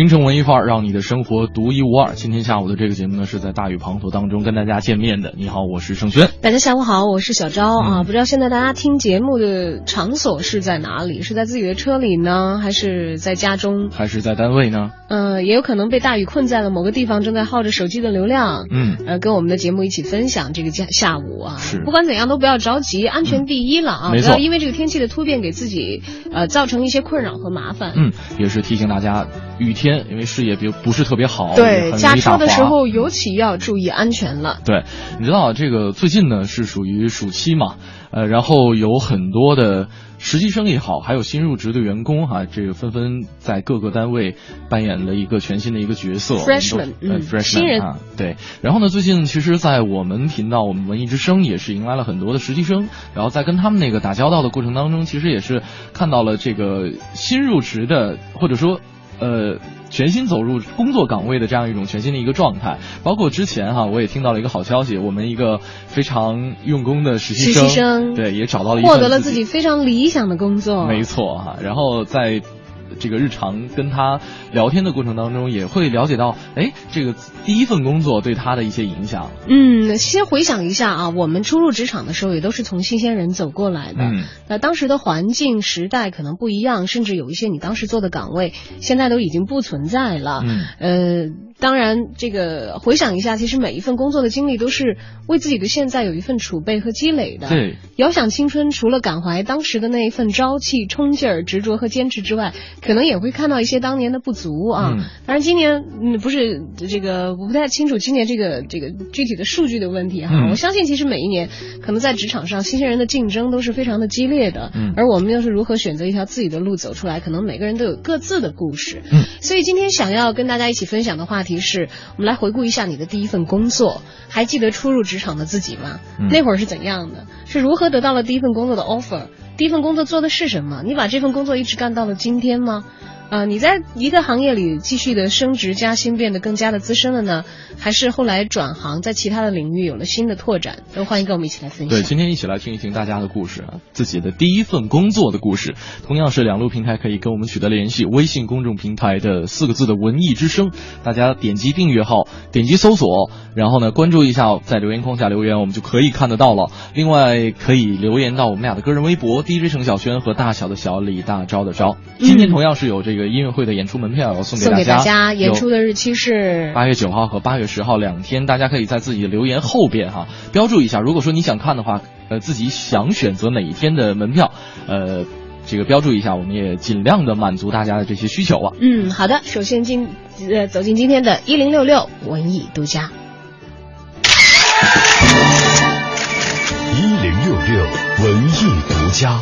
京城文艺范儿，让你的生活独一无二。今天下午的这个节目呢，是在大雨滂沱当中跟大家见面的。你好，我是盛轩。大家下午好，我是小昭啊。不知道现在大家听节目的场所是在哪里？是在自己的车里呢，还是在家中？还是在单位呢？呃，也有可能被大雨困在了某个地方，正在耗着手机的流量。嗯，呃，跟我们的节目一起分享这个下下午啊。是。不管怎样都不要着急，安全第一了啊！不要因为这个天气的突变给自己呃造成一些困扰和麻烦。嗯，也是提醒大家，雨天因为视野比不是特别好，对，驾车的时候尤其要注意安全了。对，你知道这个最近呢是属于暑期嘛，呃，然后有很多的实习生也好，还有新入职的员工哈，这个纷纷在各个单位扮演了一个全新的一个角色，freshman，嗯，freshman，新人啊，对。然后呢，最近其实，在我们频道，我们文艺之声也是迎来了很多的实习生，然后在跟他们那个打交道的过程当中，其实也是看到了这个新入职的，或者说。呃，全新走入工作岗位的这样一种全新的一个状态，包括之前哈，我也听到了一个好消息，我们一个非常用功的实习生，对，也找到了获得了自己非常理想的工作，没错哈，然后在。这个日常跟他聊天的过程当中，也会了解到，哎，这个第一份工作对他的一些影响。嗯，先回想一下啊，我们初入职场的时候，也都是从新鲜人走过来的。嗯，那当时的环境时代可能不一样，甚至有一些你当时做的岗位，现在都已经不存在了。嗯，呃，当然，这个回想一下，其实每一份工作的经历都是为自己的现在有一份储备和积累的。对，遥想青春，除了感怀当时的那一份朝气、冲劲儿、执着和坚持之外，可能也会看到一些当年的不足啊。当然，今年嗯不是这个，我不太清楚今年这个这个具体的数据的问题哈。我相信其实每一年可能在职场上新鲜人的竞争都是非常的激烈的。嗯。而我们又是如何选择一条自己的路走出来？可能每个人都有各自的故事。嗯。所以今天想要跟大家一起分享的话题是，我们来回顾一下你的第一份工作。还记得初入职场的自己吗？那会儿是怎样的？是如何得到了第一份工作的 offer？第一份工作做的是什么？你把这份工作一直干到了今天吗？啊，你在一个行业里继续的升职加薪，变得更加的资深了呢，还是后来转行，在其他的领域有了新的拓展？都欢迎跟我们一起来分享。对，今天一起来听一听大家的故事啊，自己的第一份工作的故事。同样是两路平台可以跟我们取得联系，微信公众平台的四个字的文艺之声，大家点击订阅号，点击搜索，然后呢关注一下，在留言框下留言，我们就可以看得到了。另外可以留言到我们俩的个人微博，DJ 程小轩和大小的小李大招的招。今天同样是有这个。音乐会的演出门票要送给大家，送给大家。演出的日期是八月九号和八月十号两天，大家可以在自己的留言后边哈标注一下。如果说你想看的话，呃，自己想选择哪一天的门票，呃，这个标注一下，我们也尽量的满足大家的这些需求啊。嗯，好的。首先进呃走进今天的一零六六文艺独家。一零六六文艺独家。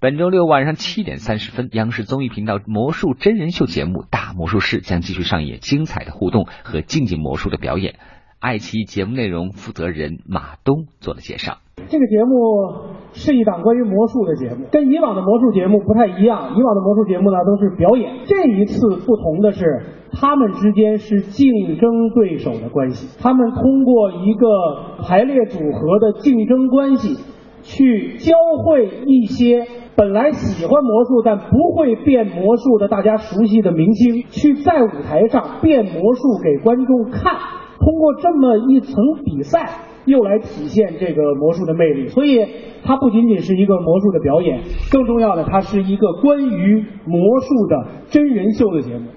本周六晚上七点三十分，央视综艺频道魔术真人秀节目《大魔术师》将继续上演精彩的互动和竞技魔术的表演。爱奇艺节目内容负责人马东做了介绍。这个节目是一档关于魔术的节目，跟以往的魔术节目不太一样。以往的魔术节目呢都是表演，这一次不同的是，他们之间是竞争对手的关系。他们通过一个排列组合的竞争关系，去教会一些。本来喜欢魔术但不会变魔术的大家熟悉的明星，去在舞台上变魔术给观众看，通过这么一层比赛，又来体现这个魔术的魅力。所以它不仅仅是一个魔术的表演，更重要的，它是一个关于魔术的真人秀的节目。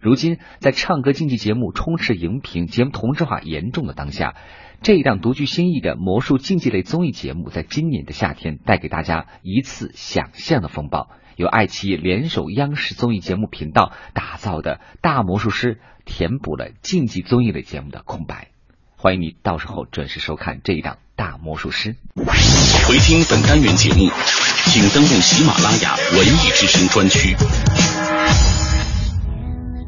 如今，在唱歌竞技节目充斥荧屏、节目同质化严重的当下。这一档独具新意的魔术竞技类综艺节目，在今年的夏天带给大家一次想象的风暴。由爱奇艺联手央视综艺节目频道打造的大魔术师，填补了竞技综艺类节目的空白。欢迎你到时候准时收看这一档大魔术师。回听本单元节目，请登录喜马拉雅文艺之声专区。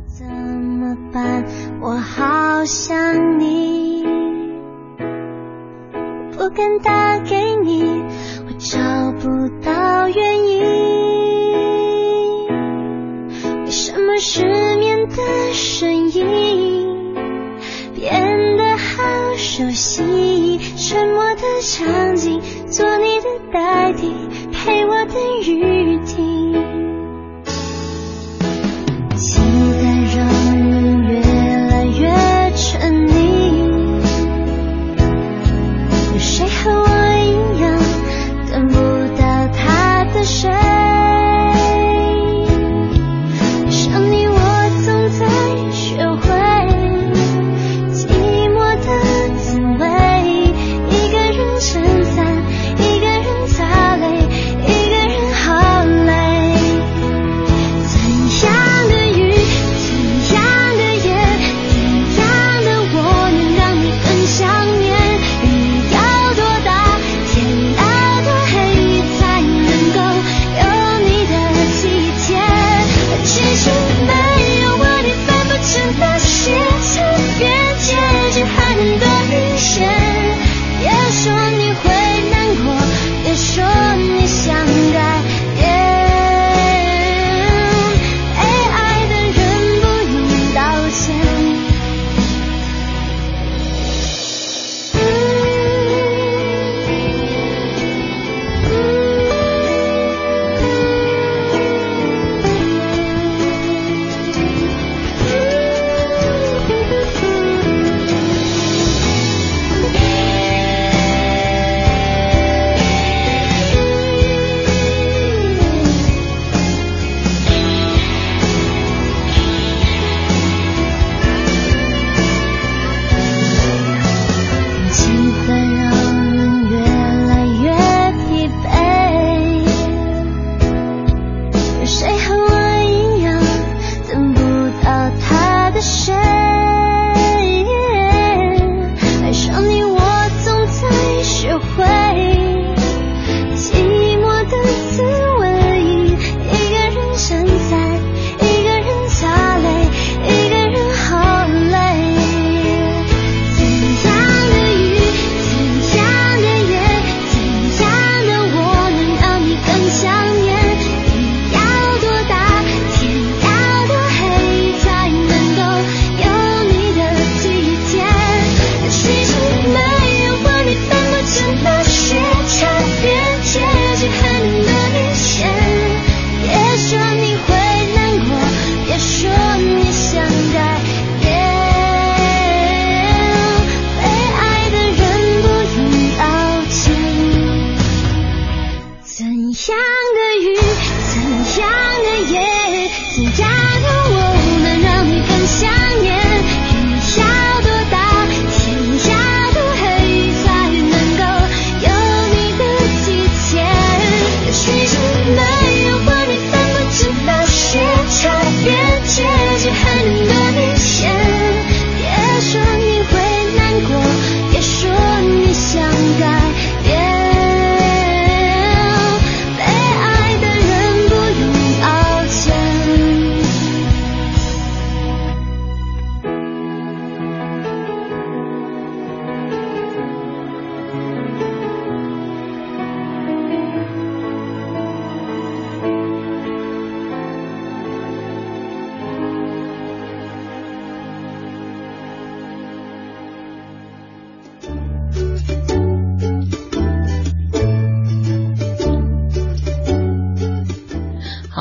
怎么办？我好想你。不敢打给你，我找不到原因。为什么失眠的声音变得好熟悉？沉默的场景，做你的代替，陪我等雨停。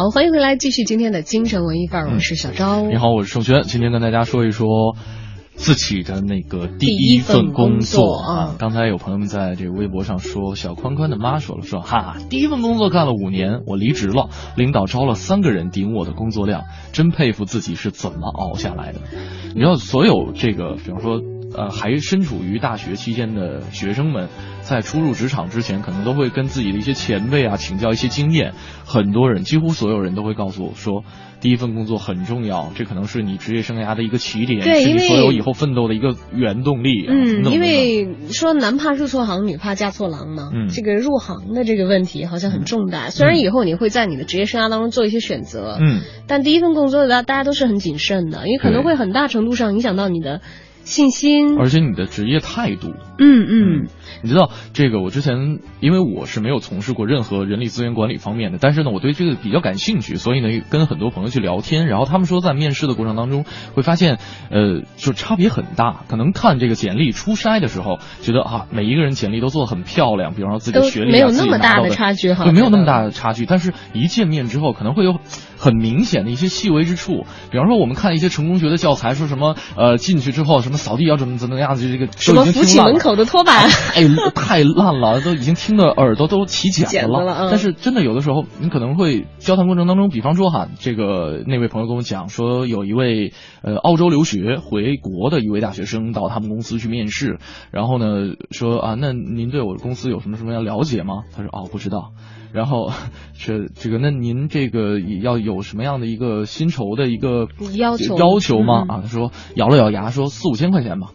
好，欢迎回来，继续今天的精神文艺范儿，我是小昭。你好，我是盛轩，今天跟大家说一说自己的那个第第一份份工工作啊啊。刚才有朋友们在这个微博上说，小宽宽的妈说了，说哈哈，第一份工作干了五年，我离职了，领导招了三个人顶我的工作量，真佩服自己是怎么熬下来的。你知道，所有这个，比方说。呃，还身处于大学期间的学生们，在初入职场之前，可能都会跟自己的一些前辈啊请教一些经验。很多人，几乎所有人都会告诉我说，第一份工作很重要，这可能是你职业生涯的一个起点，是你对因为所有以后奋斗的一个原动力啊。嗯，因为说男怕入错行，女怕嫁错郎嘛。嗯这个入行的这个问题好像很重大。虽然以后你会在你的职业生涯当中做一些选择，嗯，但第一份工作大大家都是很谨慎的，因为可能会很大程度上影响到你的信心。而且你的职业态度，嗯嗯你知道这个，我之前因为我是没有从事过任何人力资源管理方面的，但是呢，我对这个比较感兴趣，所以呢，跟很多朋友去聊天，然后他们说在面试的过程当中会发现，呃，就差别很大。可能看这个简历初筛的时候，觉得啊，每一个人简历都做的很漂亮，比方说自己的学历、啊、没有那么大的差距哈对，没有那么大的差距。但是一见面之后，可能会有很明显的一些细微之处，比方说我们看一些成功学的教材，说什么呃进去之后什么扫地要怎么怎么样，就这个什么扶起门口的拖把 太 太烂了，都已经听得耳朵都起茧子了。了嗯但是真的有的时候，你可能会交谈过程当中，比方说哈，这个那位朋友跟我讲说，有一位呃澳洲留学回国的一位大学生到他们公司去面试，然后呢说啊，那您对我的公司有什么什么样了解吗？他说哦不知道。然后是这个，那您这个要有什么样的一个薪酬的一个要求要求吗？嗯啊，他说咬了咬牙说四五千块钱吧。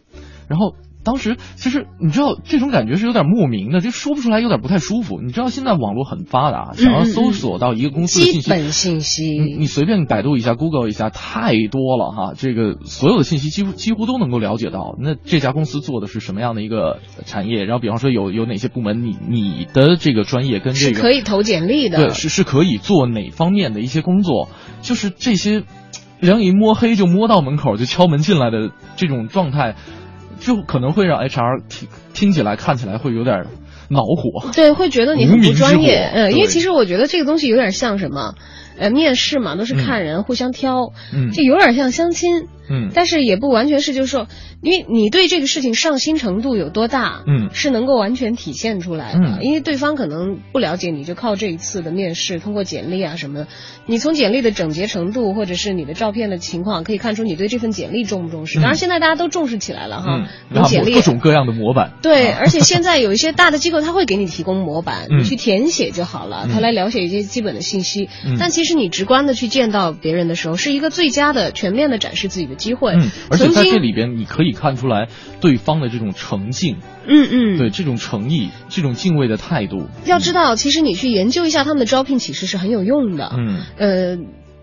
然后当时其实你知道这种感觉是有点莫名的，就说不出来，有点不太舒服。你知道现在网络很发达，想要搜索到一个公司的信息，基本信息你你随便百度一下、Google 一下，太多了哈。这个所有的信息几乎几乎都能够了解到。那这家公司做的是什么样的一个产业？然后比方说有有哪些部门，你你的这个专业跟这是个可以投简历的。对，是是可以做哪方面的一些工作，就是这些，人一摸黑就摸到门口就敲门进来的这种状态，就可能会让 HR 听听起来看起来会有点恼火。对，会觉得你很不专业。嗯，因为其实我觉得这个东西有点像什么，呃，面试嘛，都是看人，互相挑，嗯就有点像相亲。嗯但是也不完全是，就是说，因为你对这个事情上心程度有多大，嗯是能够完全体现出来的。嗯因为对方可能不了解你，就靠这一次的面试，通过简历啊什么的，你从简历的整洁程度，或者是你的照片的情况，可以看出你对这份简历重不重视。嗯当然，现在大家都重视起来了哈嗯，，然后用简历各种各样的模板。对，啊 而且现在有一些大的机构，他会给你提供模板，嗯你去填写就好了，嗯他来了解一些基本的信息。嗯但其实你直观的去见到别人的时候，是一个最佳的、全面的展示自己的机会。嗯，而且在这里边你可以看出来对方的这种诚敬，嗯嗯，对这种诚意、这种敬畏的态度。要知道，其实你去研究一下他们的招聘启事是很有用的。嗯呃，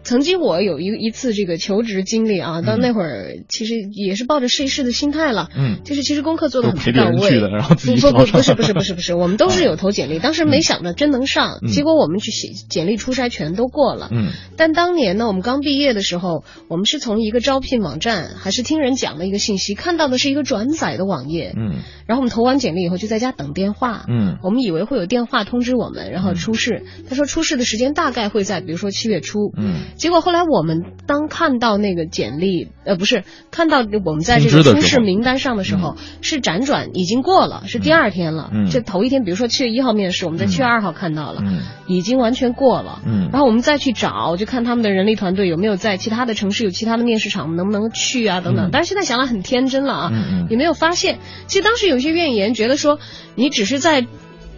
曾经我有一一次这个求职经历啊，到嗯那会儿其实也是抱着试一试的心态了。嗯就是其实功课做的很到位。人去的然后自己不不不不是不是不是不是，我们都是有投简历，当时没想着真能上，嗯结果我们去写简历初筛全都过了。嗯但当年呢，我们刚毕业的时候，我们是从一个招聘网站，还是听人讲的一个信息，看到的是一个转载的网页。嗯然后我们投完简历以后，就在家等电话。嗯我们以为会有电话通知我们，然后出示。他说出示的时间大概会在，比如说七月初。嗯结果后来我们当看到那个简历，呃，不是看到我们在这个初试名单上的时候，是辗转已经过了，是第二天了。嗯就头一天，比如说七月一号面试，我们在七月二号看到了，嗯已经完全过了。嗯然后我们再去找，就看他们的人力团队有没有在其他的城市有其他的面试场，能不能去啊等等。嗯但是现在想来很天真了啊，也没有发现。其实当时有一些怨言，觉得说你只是在。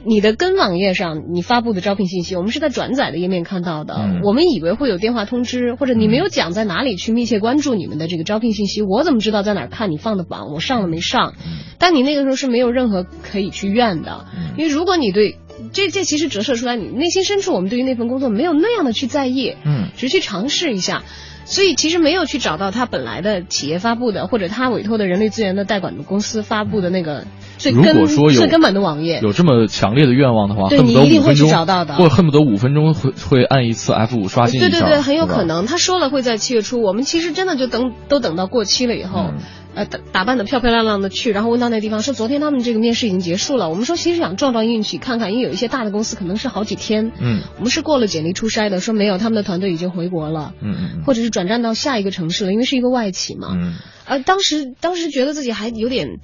你的跟网页上你发布的招聘信息，我们是在转载的页面看到的。嗯我们以为会有电话通知，或者你没有讲在哪里去密切关注你们的这个招聘信息，我怎么知道在哪儿看你放的榜，我上了没上？但你那个时候是没有任何可以去怨的，嗯因为如果你对这这其实折射出来，你内心深处我们对于那份工作没有那样的去在意，嗯只是去尝试一下。所以其实没有去找到他本来的企业发布的，或者他委托的人力资源的代管的公司发布的那个最如根果说有最根本的网页。有这么强烈的愿望的话，对恨不得你一定会去五分钟，找到的或恨不得五分钟会会按一次 F 五刷新一下，对对对，很有可。能。他说了会在七月初，我们其实真的就等都等到过期了以后，嗯呃打打扮的漂漂亮亮的去，然后问到那地方说昨天他们这个面试已经结束了。我们说其实想撞撞运气看看，因为有一些大的公司可能是好几天，嗯我们是过了简历初筛的，说没有，他们的团队已经回国了，嗯嗯或者是转战到下一个城市了，因为是一个外企嘛。嗯呃，当时当时觉得自己还有点。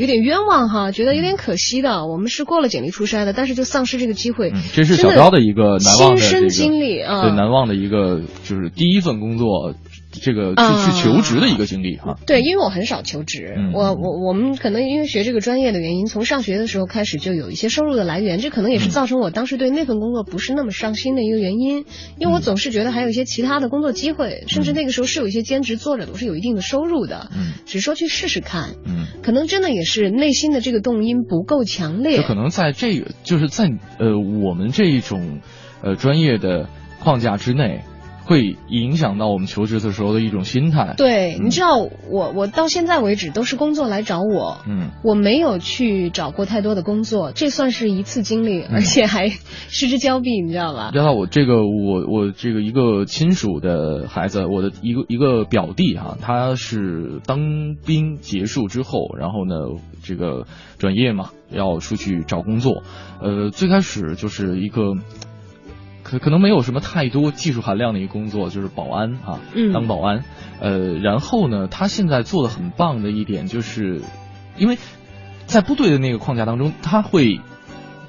有点冤枉哈，觉得有点可惜的。我们是过了简历初筛的，但是就丧失这个机会。嗯，这是小昭的一个难忘的亲身经历啊，对难忘的一个就是第一份工作，这个去啊去求职的一个经历哈。对，因为我很少求职，嗯。我我我们可能因为学这个专业的原因，从上学的时候开始就有一些收入的来源，这可能也是嗯造成我当时对那份工作不是那么上心的一个原因，因为我总是觉得还有一些其他的工作机会，甚至那个时候是有一些兼职做着的，我是有一定的收入的，嗯。只是说去试试看，嗯，可能真的也是内心的这个动因不够强烈，就可能在这个就是在呃我们这一种呃专业的框架之内，会影响到我们求职的时候的一种心态。对，嗯你知道我我到现在为止都是工作来找我，嗯我没有去找过太多的工作，这算是一次经历，嗯而且还失之交臂，你知道吧？知道我这个我我这个一个亲属的孩子，我的一个一个表弟哈、他是当兵结束之后，然后呢这个转业嘛，要出去找工作，呃，最开始就是一个。可可能没有什么太多技术含量的一个工作，就是保安啊，嗯。当保安。呃，然后呢，他现在做的很棒的一点就是，因为在部队的那个框架当中，他会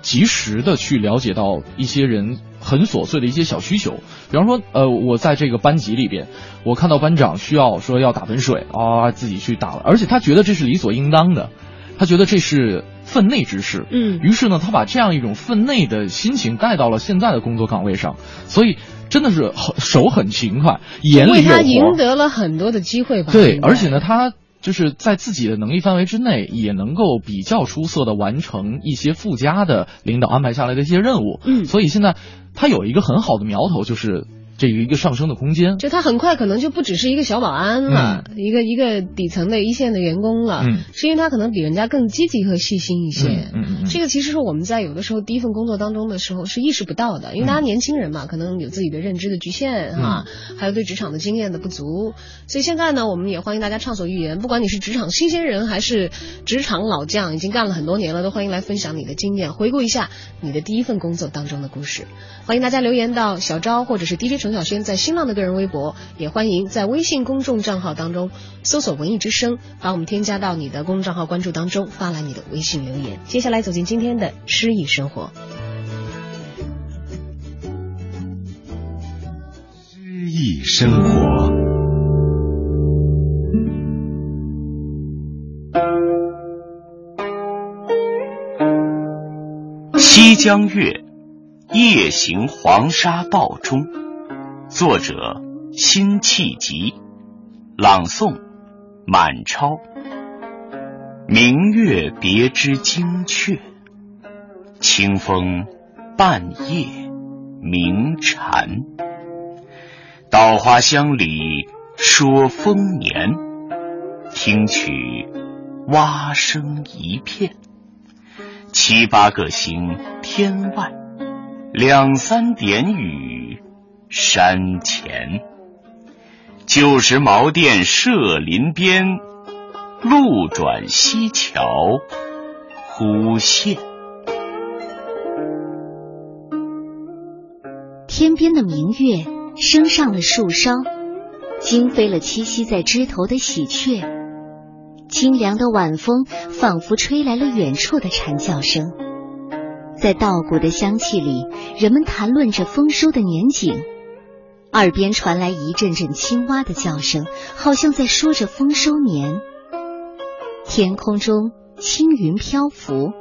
及时的去了解到一些人很琐碎的一些小需求，比方说，呃，我在这个班级里边，我看到班长需要说要打盆水啊，自己去打了，而且他觉得这是理所应当的，他觉得这是分内之事，嗯。于是呢，他把这样一种分内的心情带到了现在的工作岗位上，所以真的是很手很勤快，眼里为他赢得了很多的机会吧？对，而且呢，他就是在自己的能力范围之内，也能够比较出色的完成一些附加的领导安排下来的一些任务。嗯。所以现在他有一个很好的苗头，就是这有一个上升的空间。就他很快可能就不只是一个小保安了，一个一个底层的一线的员工了，嗯是因为他可能比人家更积极和细心一些。这个其实是我们在有的时候第一份工作当中的时候是意识不到的，因为大家年轻人嘛，可能有自己的认知的局限哈、还有对职场的经验的不足，所以现在呢，我们也欢迎大家畅所欲言，不管你是职场新鲜人还是职场老将，已经干了很多年了，都欢迎来分享你的经验，回顾一下你的第一份工作当中的故事。欢迎大家留言到小昭或者是 DJ 程小轩在新浪的个人微博，也欢迎在微信公众账号当中搜索“文艺之声”，把我们添加到你的公众账号关注当中，发来你的微信留言。接下来走进今天的诗意生活。诗意生活。西江月·夜行黄沙道中，作者辛弃疾，朗诵满超。明月别枝惊鹊，清风半夜鸣蝉。稻花香里说丰年，听取蛙声一片。七八个星天外，两三点雨山前。旧时茅店社林边，路转溪桥忽见。天边的明月升上了树梢，惊飞了栖息在枝头的喜鹊。清凉的晚风仿佛吹来了远处的蝉叫声，在稻谷的香气里，人们谈论着丰收的年景，耳边传来一阵阵青蛙的叫声，好像在说着丰收年。天空中青云漂浮，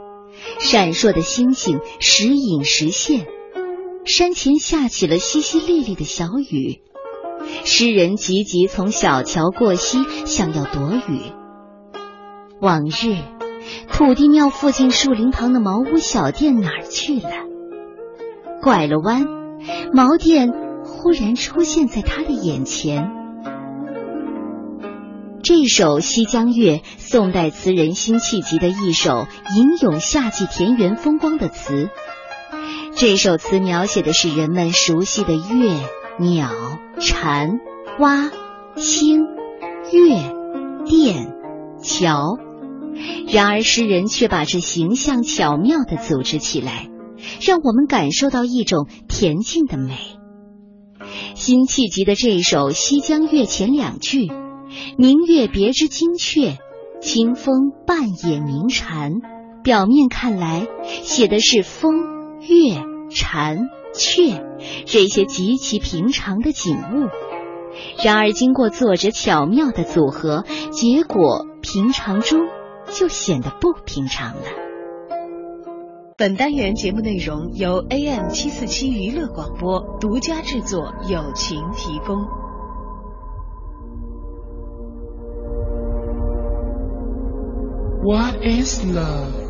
闪烁的星星时隐时现。山前下起了淅淅沥沥的小雨，诗人急急从小桥过溪，想要躲雨。往日，土地庙附近树林旁的茅屋小店哪儿去了？拐了弯，茅店忽然出现在他的眼前。这首《西江月》，宋代词人辛弃疾的一首吟咏夏季田园风光的词。这首词描写的是人们熟悉的月、鸟、蝉、蛙、星、月、殿、桥。然而，诗人却把这形象巧妙地组织起来，让我们感受到一种恬静的美。辛弃疾的这首《西江月》前两句“明月别枝惊鹊，清风半野鸣蝉”，表面看来写的是风、月、蝉、雀这些极其平常的景物，然而经过作者巧妙的组合，结果平常中。就显得不平常了。本单元节目内容由 AM 七四七娱乐广播独家制作，友情提供。What is love?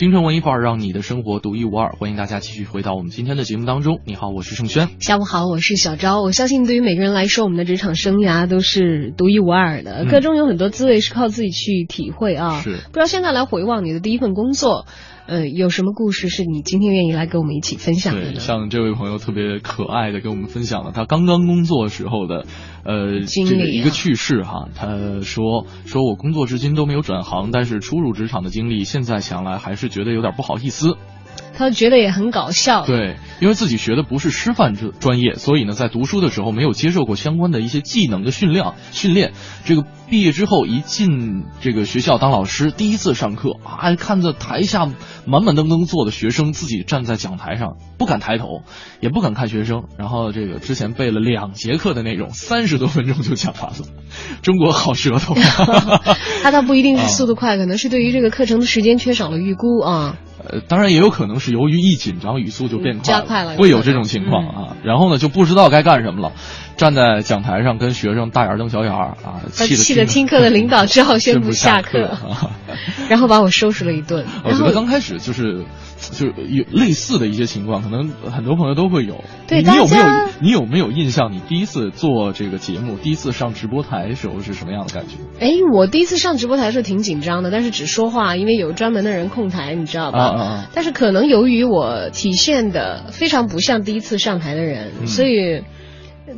京城文艺范儿，让你的生活独一无二。欢迎大家继续回到我们今天的节目当中。你好，我是盛轩。下午好，我是小昭。我相信对于每个人来说，我们的职场生涯都是独一无二的，各中有很多滋味是靠自己去体会啊。是，不知道现在来回望你的第一份工作。呃，有什么故事是你今天愿意来跟我们一起分享的呢？像这位朋友特别可爱的跟我们分享了他刚刚工作时候的，呃，经历一个趣事哈。他说，说我工作至今都没有转行，但是初入职场的经历，现在想来还是觉得有点不好意思。他觉得也很搞笑。对，因为自己学的不是师范专专业，所以呢，在读书的时候没有接受过相关的一些技能的训练训练。这个毕业之后一进这个学校当老师，第一次上课啊，看着台下满满登登坐的学生，自己站在讲台上不敢抬头，也不敢看学生。然后这个之前背了两节课的内容，三十多分钟就讲完了。中国好舌头。他倒不一定是速度快，可能是对于这个课程的时间缺少了预估啊。呃，当然也有可能是由于一紧张，语速就变加快了，会有这种情况啊。然后呢，就不知道该干什么了，站在讲台上跟学生大眼瞪小眼儿啊，气得听课的领导只好 宣布下课，然后把我收拾了一顿。我觉得刚开始就是就是有类似的一些情况，可能很多朋友都会有。对，你有没有你有没有印象？你第一次做这个节目，第一次上直播台时候是什么样的感觉？哎，我第一次上直播台的时候挺紧张的，但是只说话，因为有专门的人控台，你知道吧？啊啊啊！但是可能由于我体现的非常不像第一次上台的人，嗯所以。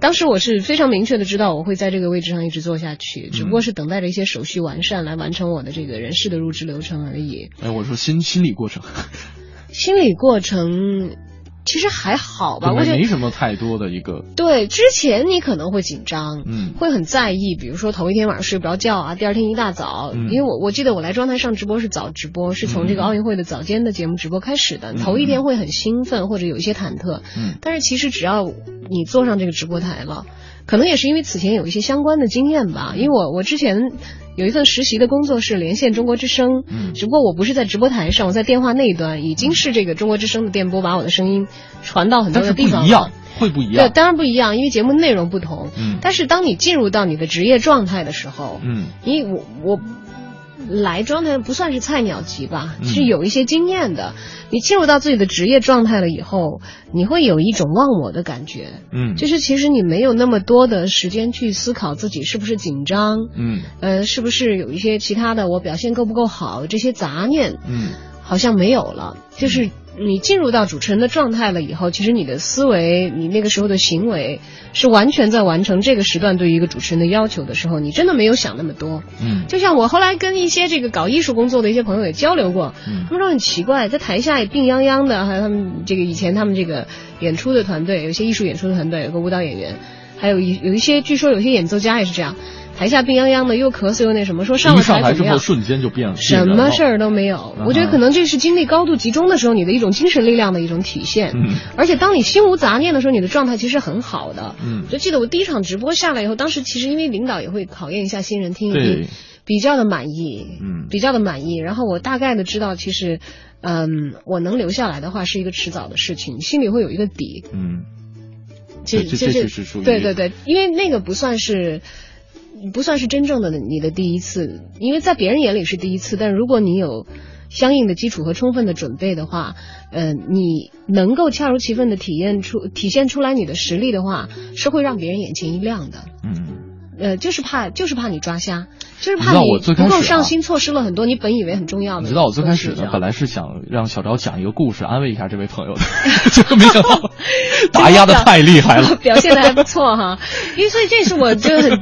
当时我是非常明确的知道我会在这个位置上一直做下去，只不过是等待着一些手续完善来完成我的这个人事的入职流程而已。哎，我说心心理过程，心理过程其实还好吧，我觉得没什么太多的一个。对，之前你可能会紧张，嗯，会很在意，比如说头一天晚上睡不着觉啊，第二天一大早，嗯、因为我我记得我来庄台上直播是早直播，是从这个奥运会的早间的节目直播开始的，嗯、头一天会很兴奋或者有一些忐忑，嗯，但是其实只要你坐上这个直播台了。可能也是因为此前有一些相关的经验吧，因为我我之前有一份实习的工作是连线中国之声，嗯，只不过我不是在直播台上，我在电话那一端，已经是这个中国之声的电波把我的声音传到很多的地方不一样，会不一样？对，当然不一样，因为节目内容不同，嗯，但是当你进入到你的职业状态的时候，嗯，因为我我。来状态不算是菜鸟级吧，嗯。是有一些经验的。你进入到自己的职业状态了以后，你会有一种忘我的感觉，嗯，就是其实你没有那么多的时间去思考自己是不是紧张，嗯，呃，是不是有一些其他的我表现够不够好这些杂念，嗯，好像没有了，就是。你进入到主持人的状态了以后，其实你的思维，你那个时候的行为，是完全在完成这个时段对于一个主持人的要求的时候，你真的没有想那么多。嗯，就像我后来跟一些这个搞艺术工作的一些朋友也交流过，嗯，他们说很奇怪，在台下也病殃殃的，还有他们这个以前他们这个演出的团队，有些艺术演出的团队，有个舞蹈演员，还有一有一些据说有些演奏家也是这样。台下病殃殃的，又咳嗽又那什么，说上了台之后瞬间就变了什么事儿都没有。嗯、我觉得可能这是精力高度集中的时候，你的一种精神力量的一种体现。嗯，而且当你心无杂念的时候，你的状态其实很好的。嗯，就记得我第一场直播下来以后，当时其实因为领导也会考验一下新人听一听，比较的满意，嗯，比较的满意。然后我大概的知道，其实，嗯，我能留下来的话是一个迟早的事情，心里会有一个底。嗯，这这这是属于对对对，因为那个不算是。不算是真正的你的第一次，因为在别人眼里是第一次，但如果你有相应的基础和充分的准备的话，呃，你能够恰如其分的体验出、体现出来你的实力的话，是会让别人眼前一亮的。嗯，呃，就是怕，就是怕你抓瞎，就是怕你不够上心，错失了很多你本以为很重要的。你知道我最开始呢，本来是想让小昭讲一个故事，安慰一下这位朋友的，结果没想到 打压的太厉害了，表现的还不错哈。因为所以这是我就很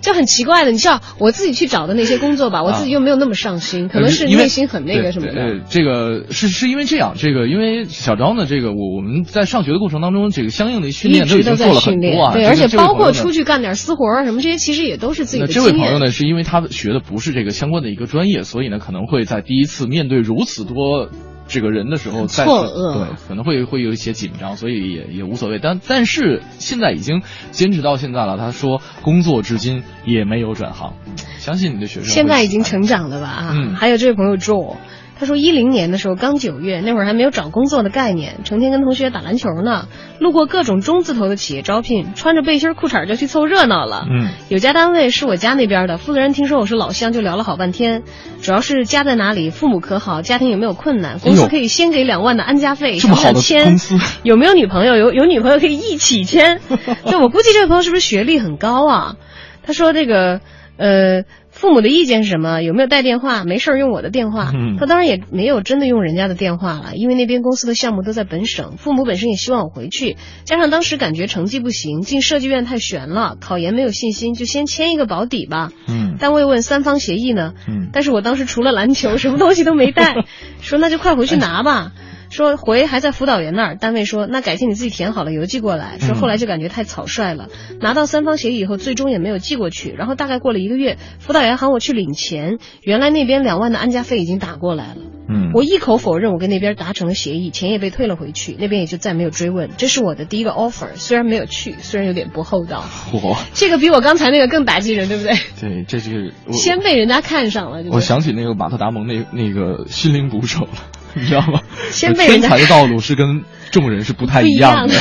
就很奇怪的，你知道我自己去找的那些工作吧，我自己又没有那么上心，可能是内心很那个什么的。呃，这个是是因为这样，这个因为小昭呢，这个我我们在上学的过程当中，这个相应的训练都已经做了很多啊，对，而且包括出去干点私活啊什么这些，其实也都是自己的。这位朋友呢，是因为他学的不是这个相关的一个专业，所以呢，可能会在第一次面对如此多。这个人的时候，错愕，对，可能会会有一些紧张，所以也也无所谓。但但是现在已经坚持到现在了。他说，工作至今也没有转行。相信你的学生现在已经成长了吧？啊，嗯，还有这位朋友 Joe。他说，一零年的时候刚九月，那会儿还没有找工作的概念，成天跟同学打篮球呢。路过各种中字头的企业招聘，穿着背心裤衩就去凑热闹了。嗯，有家单位是我家那边的，负责人听说我是老乡，就聊了好半天。主要是家在哪里，父母可好，家庭有没有困难，公司可以先给两万的安家费，好的签。有没有女朋友？有有女朋友可以一起签。就我估计这位朋友是不是学历很高啊？他说这个呃。父母的意见是什么？有没有带电话？没事儿用我的电话。嗯，他当然也没有真的用人家的电话了，因为那边公司的项目都在本省，父母本身也希望我回去，加上当时感觉成绩不行，进设计院太悬了，考研没有信心，就先签一个保底吧。嗯，单位问三方协议呢？嗯，但是我当时除了篮球，什么东西都没带，说那就快回去拿吧。说回还在辅导员那儿，单位说那改天你自己填好了邮寄过来。说后来就感觉太草率了，拿到三方协议以后，最终也没有寄过去。然后大概过了一个月，辅导员喊我去领钱，原来那边两万的安家费已经打过来了。嗯，我一口否认我跟那边达成了协议，钱也被退了回去，那边也就再没有追问。这是我的第一个 offer，虽然没有去，虽然有点不厚道。嚯，这个比我刚才那个更打击人，对不对？对，这是先被人家看上了。我想起那个马特达蒙那那个心灵捕手了。你知道吗？先被天才的道路是跟众人是不太一样的。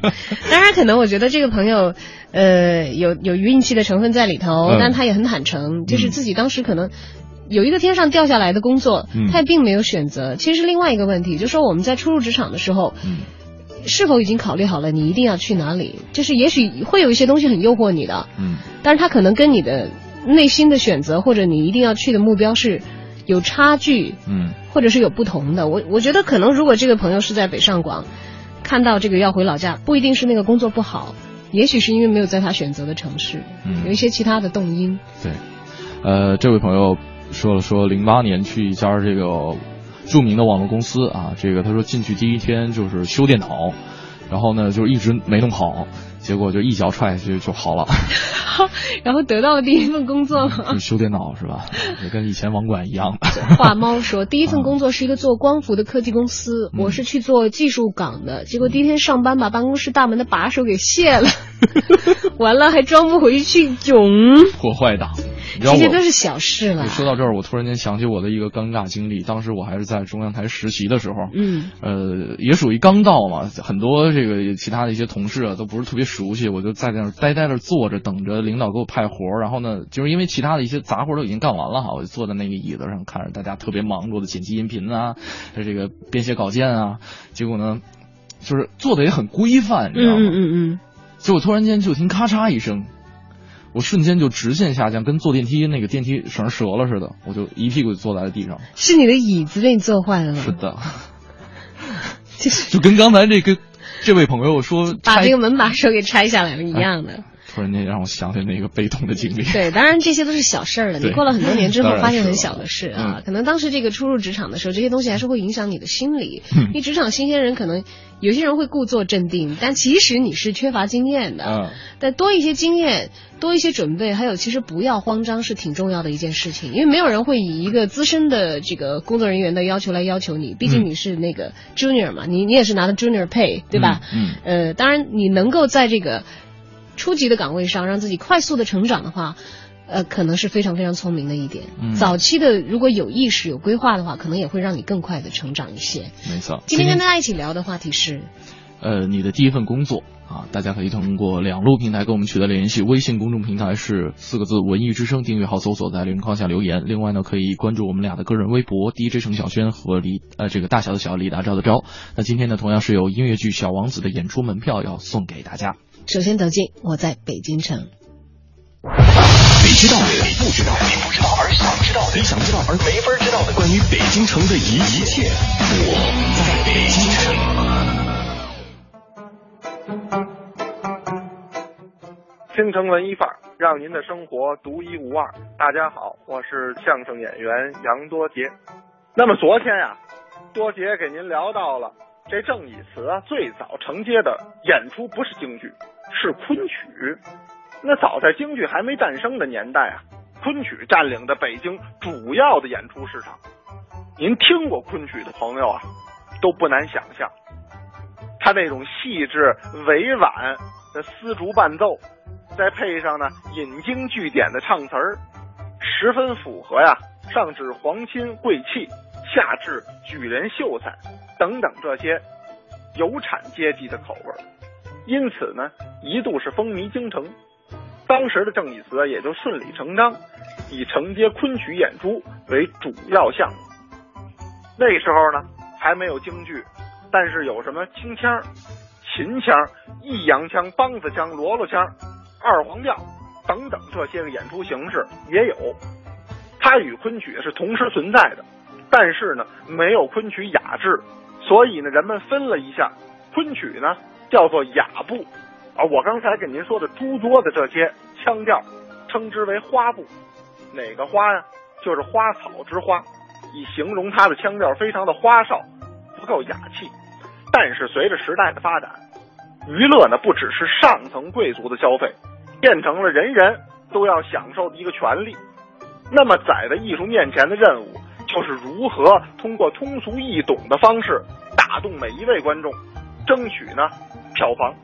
当然，可能我觉得这个朋友，呃，有有运气的成分在里头，嗯、但他也很坦诚，就是自己当时可能。有一个天上掉下来的工作，嗯他也并没有选择。其实是另外一个问题，就是说我们在初入职场的时候，嗯是否已经考虑好了你一定要去哪里？就是也许会有一些东西很诱惑你的，嗯但是他可能跟你的内心的选择或者你一定要去的目标是有差距，嗯或者是有不同的。我我觉得可能如果这个朋友是在北上广，看到这个要回老家，不一定是那个工作不好，也许是因为没有在他选择的城市，嗯有一些其他的动因。对，呃，这位朋友说了说，零八年去一家这个著名的网络公司啊，这个他说进去第一天就是修电脑，然后呢就一直没弄好，结果就一脚踹下去就好了，然后得到了第一份工作嘛。就修电脑是吧？也跟以前网管一样。话猫说，第一份工作是一个做光伏的科技公司，嗯我是去做技术岗的，结果第一天上班把办公室大门的把手给卸了，完了还装不回去，囧。破坏党，这些都是小事了。说到这儿，我突然间想起我的一个尴尬经历。当时我还是在中央台实习的时候，嗯，呃，也属于刚到嘛，很多这个其他的一些同事啊都不是特别熟悉，我就在那儿呆呆的坐着，等着领导给我派活儿。然后呢，就是因为其他的一些杂活儿都已经干完了哈，我就坐在那个椅子上看着大家特别忙碌的剪辑音频啊，这个编写稿件啊，结果呢，就是做的也很规范，你知道吗？嗯嗯嗯结果突然间就听咔嚓一声，我瞬间就直线下降，跟坐电梯那个电梯绳折了似的，我就一屁股就坐在了地上。是你的椅子被你坐坏了吗？是的，就跟刚才这个这位朋友说把这个门把手给拆下来了一样的。突然间让我想起那个悲痛的经历。对，当然这些都是小事儿了。你过了很多年之后，发现很小的事啊。嗯可能当时这个初入职场的时候，这些东西还是会影响你的心理。嗯因为职场新鲜人可能有些人会故作镇定，但其实你是缺乏经验的。嗯，但多一些经验，多一些准备，还有其实不要慌张是挺重要的一件事情。因为没有人会以一个资深的这个工作人员的要求来要求你，毕竟嗯你是那个 junior 嘛，你你也是拿的 junior pay 对吧？嗯呃，当然你能够在这个初级的岗位上让自己快速的成长的话，呃，可能是非常非常聪明的一点。嗯早期的如果有意识、有规划的话，可能也会让你更快的成长一些。没错。今天跟大家一起聊的话题是，呃，你的第一份工作啊，大家可以通过两路平台跟我们取得联系。微信公众平台是四个字“文艺之声”，订阅号搜索，在留言框下留言。另外呢，可以关注我们俩的个人微博 DJ 程小轩和李呃这个大小的小李达昭的昭。那今天呢，同样是有音乐剧《小王子》的演出门票要送给大家。首先走进我在北京城。你知道的，你不知道的，你不知道而想知道的，你想知道而没法知道的，关于北京城的一切，我在北京城。京城文艺范儿，让您的生活独一无二。大家好，我是相声演员杨多杰。那么昨天呀、多杰给您聊到了这郑以慈，最早承接的演出不是京剧，是昆曲。那早在京剧还没诞生的年代啊，昆曲占领着北京主要的演出市场。您听过昆曲的朋友啊，都不难想象，他那种细致委婉的丝竹伴奏。再配上呢引经据典的唱词儿，十分符合呀上至皇亲贵戚，下至举人秀才等等这些有产阶级的口味，因此呢一度是风靡京城。当时的郑以慈也就顺理成章，以承接昆曲演出为主要项目。那时候呢还没有京剧，但是有什么清腔、秦腔、益阳腔、梆子腔、罗罗腔。二黄调等等这些个演出形式也有，它与昆曲是同时存在的，但是呢没有昆曲雅致，所以呢人们分了一下，昆曲呢叫做雅部，而我刚才给您说的诸多的这些腔调，称之为花部。哪个花呀？就是花草之花，以形容它的腔调非常的花哨，不够雅气。但是随着时代的发展，娱乐呢不只是上层贵族的消费。变成了人人都要享受的一个权利。那么，载在艺术面前的任务，就是如何通过通俗易懂的方式打动每一位观众，争取呢票房。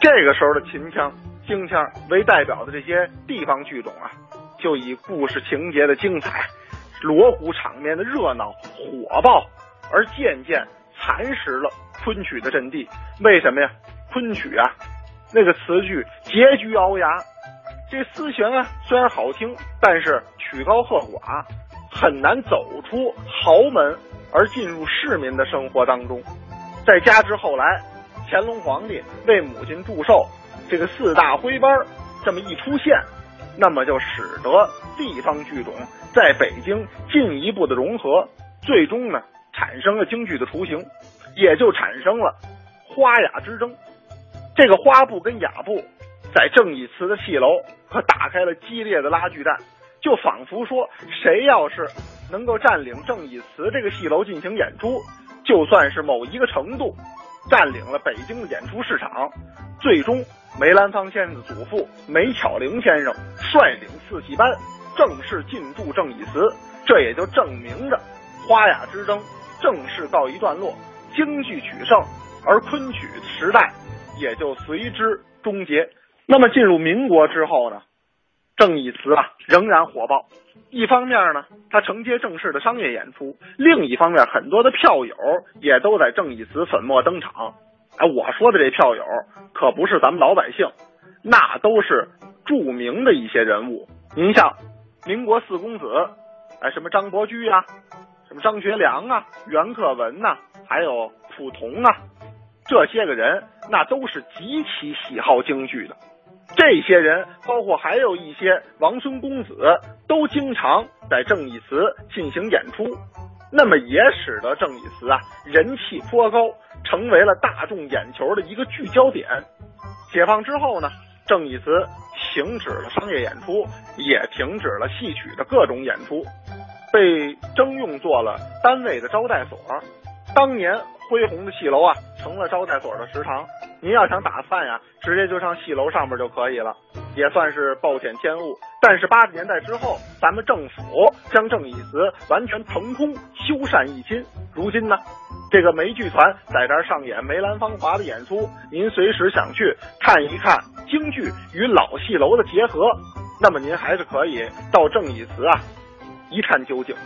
这个时候的秦腔、京腔为代表的这些地方剧种啊，就以故事情节的精彩、锣鼓场面的热闹、火爆，而渐渐蚕食了昆曲的阵地。为什么呀？昆曲啊。那个词句拮据凹牙，这丝弦啊虽然好听，但是曲高和寡，很难走出豪门而进入市民的生活当中。再加之后来，乾隆皇帝为母亲祝寿，这个四大徽班这么一出现，那么就使得地方剧种在北京进一步的融合，最终呢产生了京剧的雏形，也就产生了花雅之争。这个花部跟雅部在正义祠的戏楼可打开了激烈的拉锯战，就仿佛说谁要是能够占领正义祠这个戏楼进行演出，就算是某一个程度占领了北京的演出市场。最终，梅兰芳先生的祖父梅巧玲先生率领四戏班正式进驻正义祠，这也就证明着花雅之争正式告一段落，京剧取胜，而昆曲时代也就随之终结。那么进入民国之后呢，正义祠啊仍然火爆。一方面呢，他承接正式的商业演出；另一方面，很多的票友也都在正义祠粉墨登场。哎，我说的这票友可不是咱们老百姓，那都是著名的一些人物。您像民国四公子，哎，什么张伯驹啊，什么张学良啊，袁克文呐、还有溥同啊，这些个人那都是极其喜好京剧的。这些人，包括还有一些王孙公子，都经常在正义祠进行演出，那么也使得正义祠啊人气颇高，成为了大众眼球的一个聚焦点。解放之后呢，正义祠停止了商业演出，也停止了戏曲的各种演出，被征用做了单位的招待所。当年恢宏的戏楼啊，成了招待所的食堂。您要想打饭呀，直接就上戏楼上面就可以了，也算是暴殄天物。但是八十年代之后，咱们政府将正义祠完全腾空修缮一新。如今呢，这个梅剧团在这儿上演梅兰芳华的演出，您随时想去看一看京剧与老戏楼的结合，那么您还是可以到正义祠啊一探究竟。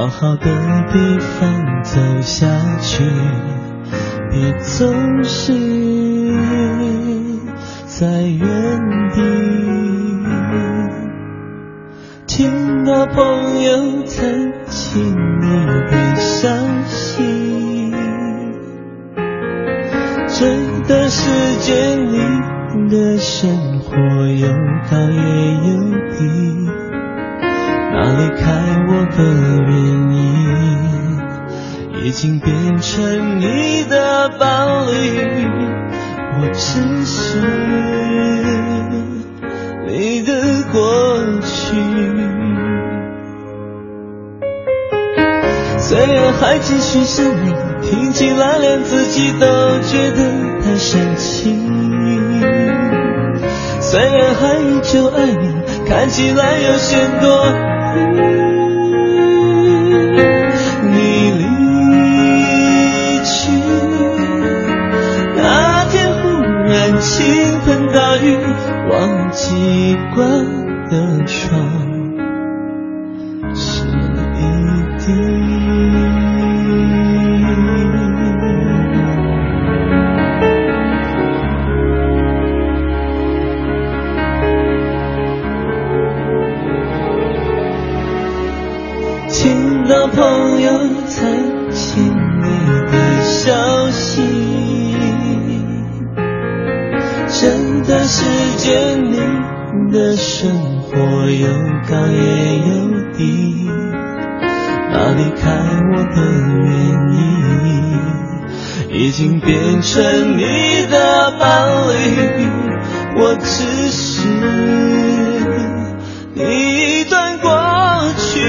往好的地方走下去，别总是在原地。起来有些多余。你离去那天，忽然倾盆大雨，忘记的生活有高也有低，那离开我的原因，已经变成你的伴侣，我只是一段过去。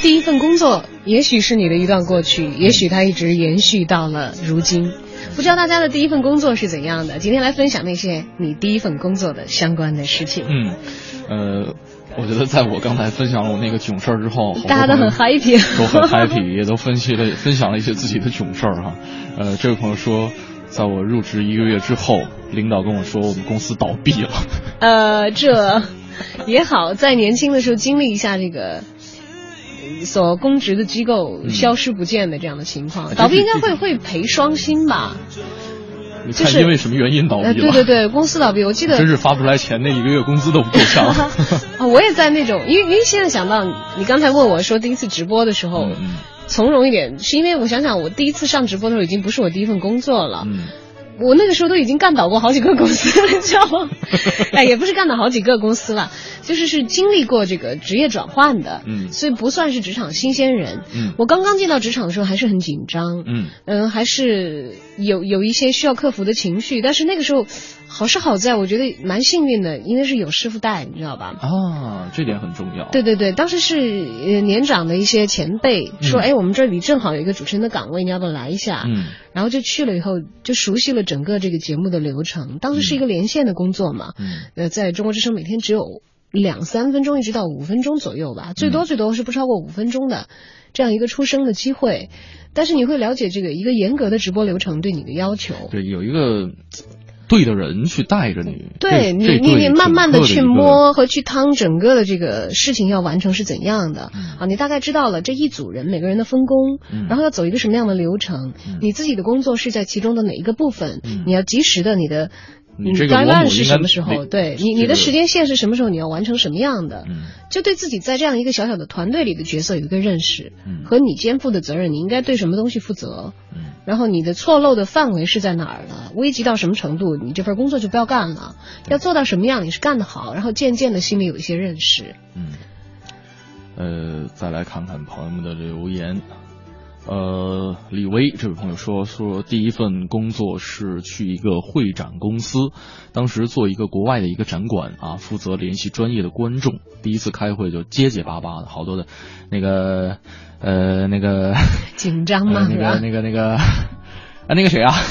第一份工作，也许是你的一段过去，也许它一直延续到了如今。不知道大家的第一份工作是怎样的？今天来分享那些你第一份工作的相关的事情。嗯，呃，我觉得在我刚才分享了我那个囧事儿之后，大家都很 happy，都很 happy，也都分析了分享了一些自己的囧事儿哈。呃，这位朋友说，在我入职一个月之后，领导跟我说我们公司倒闭了。呃，这也好，在年轻的时候经历一下这个。所公职的机构消失不见的这样的情况，倒闭应该会会赔双薪吧？就是因为什么原因倒闭了？对对对，公司倒闭，我记得真是发不出来钱，那一个月工资都不够上。啊，我也在那种，因为因为现在想到你刚才问我说第一次直播的时候，从容一点，是因为我想想我第一次上直播的时候已经不是我第一份工作了。我那个时候都已经干倒过好几个公司了，知道吗？哎，也不是干倒好几个公司了，就是是经历过这个职业转换的，嗯，所以不算是职场新鲜人。嗯，我刚刚进到职场的时候还是很紧张，嗯嗯，还是有有一些需要克服的情绪，但是那个时候。好是好在，我觉得蛮幸运的，因为是有师傅带，你知道吧？啊，这点很重要。对对对，当时是呃年长的一些前辈说，哎，我们这里正好有一个主持人的岗位，你要不要来一下？嗯，然后就去了以后，就熟悉了整个这个节目的流程。当时是一个连线的工作嘛，嗯，呃，在中国之声每天只有两三分钟，一直到五分钟左右吧，最多最多是不超过五分钟的这样一个出声的机会。但是你会了解这个一个严格的直播流程对你的要求。对，有一个。对的人去带着你，对你，你你慢慢的去摸和去趟整个的这个事情要完成是怎样的啊？你大概知道了这一组人每个人的分工，然后要走一个什么样的流程，你自己的工作是在其中的哪一个部分，你要及时的你的。你这个模是什么时候？对你，你的时间线是什么时候？你要完成什么样的？就对自己在这样一个小小的团队里的角色有一个认识，和你肩负的责任，你应该对什么东西负责？然后你的错漏的范围是在哪儿的？危及到什么程度，你这份工作就不要干了。要做到什么样，你是干得好，然后渐渐的心里有一些认识。嗯，呃，再来看看朋友们的留言。呃，李威这位朋友说说第一份工作是去一个会展公司，当时做一个国外的一个展馆啊，负责联系专业的观众。第一次开会就结结巴巴的，好多的，那个呃那个紧张吗？那个那个那个 啊那个谁啊？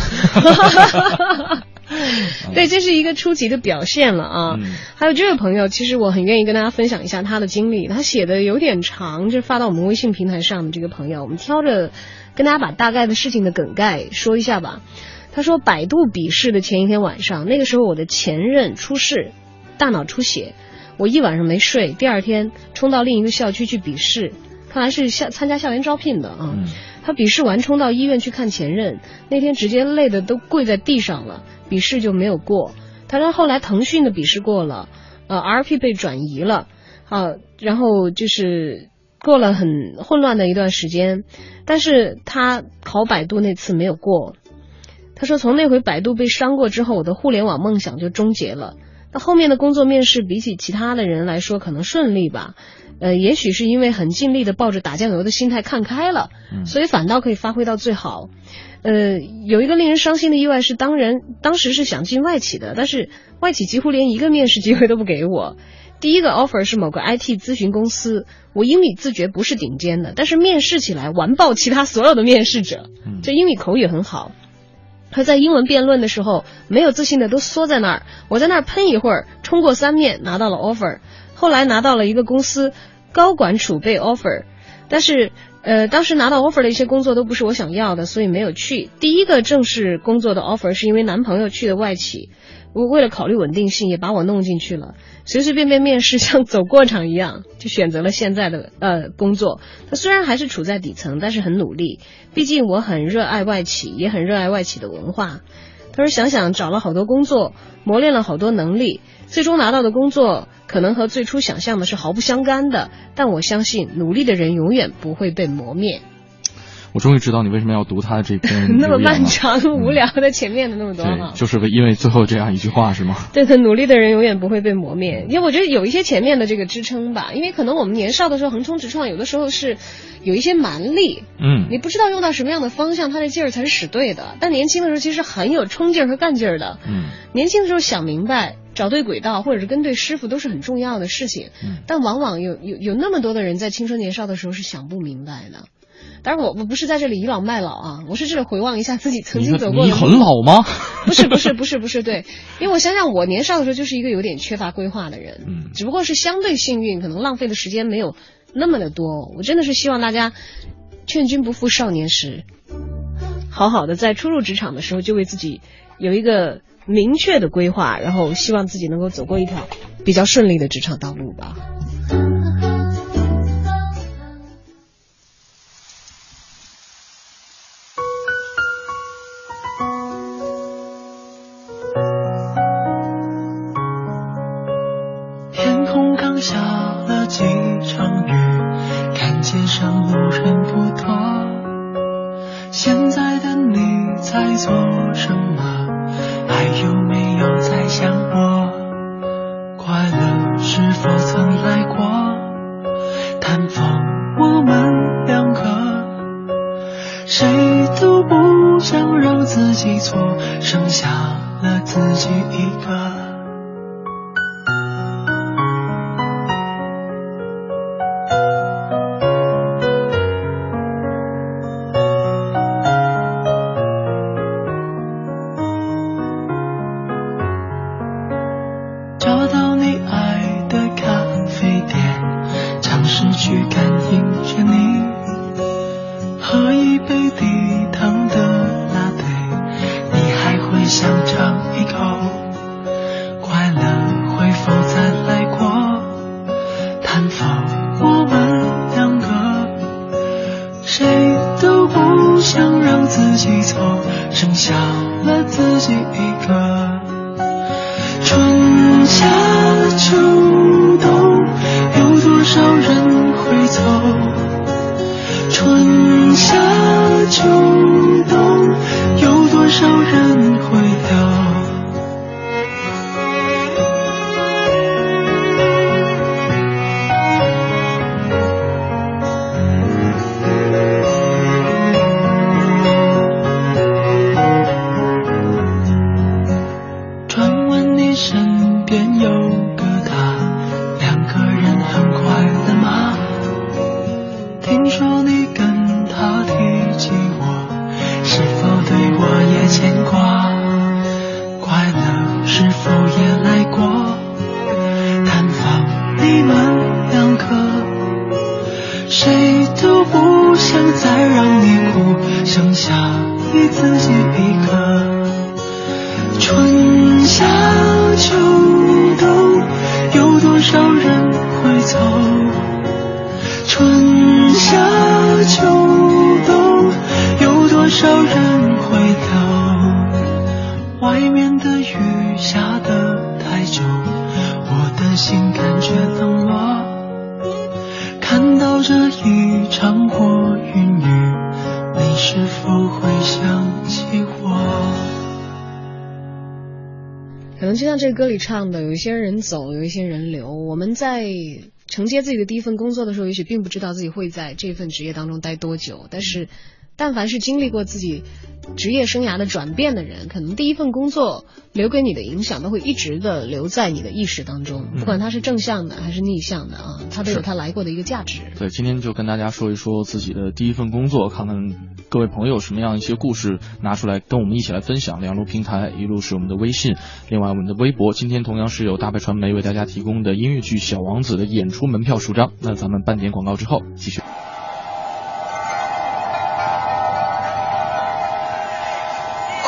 对，这是一个初级的表现了啊。还有这位朋友，其实我很愿意跟大家分享一下他的经历。他写的有点长，就发到我们微信平台上的这个朋友，我们挑着跟大家把大概的事情的梗概说一下吧。他说，百度笔试的前一天晚上，那个时候我的前任出事，大脑出血，我一晚上没睡。第二天冲到另一个校区去笔试，看来是校参加校园招聘的啊。他笔试完冲到医院去看前任，那天直接累的都跪在地上了。笔试就没有过，他说后来腾讯的笔试过了，呃，RP 被转移了，好，然后就是过了很混乱的一段时间，但是他考百度那次没有过，他说从那回百度被伤过之后，我的互联网梦想就终结了。那后面的工作面试比起其他的人来说可能顺利吧，呃，也许是因为很尽力的抱着打酱油的心态看开了，所以反倒可以发挥到最好。呃，有一个令人伤心的意外是，当然当时是想进外企的，但是外企几乎连一个面试机会都不给我。第一个 offer 是某个 IT 咨询公司，我英语自觉不是顶尖的，但是面试起来完爆其他所有的面试者，就英语口语很好。他在英文辩论的时候没有自信的都缩在那儿，我在那儿喷一会儿，冲过三面拿到了 offer，后来拿到了一个公司高管储备 offer，但是。呃，当时拿到 offer 的一些工作都不是我想要的，所以没有去。第一个正式工作的 offer 是因为男朋友去的外企，我为了考虑稳定性，也把我弄进去了。随随便便面试像走过场一样，就选择了现在的呃工作。他虽然还是处在底层，但是很努力。毕竟我很热爱外企，也很热爱外企的文化。他说想想找了好多工作，磨练了好多能力，最终拿到的工作。可能和最初想象的是毫不相干的，但我相信努力的人永远不会被磨灭。我终于知道你为什么要读他的这篇 那么漫长无聊的前面的那么多哈，就是因为最后这样一句话是吗？对的，努力的人永远不会被磨灭。因为我觉得有一些前面的这个支撑吧，因为可能我们年少的时候横冲直撞，有的时候是有一些蛮力，嗯，你不知道用到什么样的方向，他的劲儿才是使对的。但年轻的时候其实很有冲劲儿和干劲儿的，嗯，年轻的时候想明白。找对轨道，或者是跟对师傅，都是很重要的事情。但往往有有有那么多的人在青春年少的时候是想不明白的。当然我我不是在这里倚老卖老啊，我是这里回望一下自己曾经走过的。你很老吗？不是不是不是不是对，因为我想想，我年少的时候就是一个有点缺乏规划的人，嗯，只不过是相对幸运，可能浪费的时间没有那么的多。我真的是希望大家劝君不负少年时，好好的在初入职场的时候就为自己有一个明确的规划，然后希望自己能够走过一条比较顺利的职场道路吧。谁都不想让自己错剩下了自己一个。就像这歌里唱的有一些人走，有一些人留。我们在承接自己的第一份工作的时候，也许并不知道自己会在这份职业当中待多久，但是。但凡是经历过自己职业生涯的转变的人，可能第一份工作留给你的影响都会一直的留在你的意识当中，不管它是正向的还是逆向的啊，它都有它来过的一个价值。对，今天就跟大家说一说自己的第一份工作，看看各位朋友什么样一些故事拿出来跟我们一起来分享。两路平台，一路是我们的微信，另外我们的微博。今天同样是有大白传媒为大家提供的音乐剧《小王子》的演出门票数张。那咱们半点广告之后继续。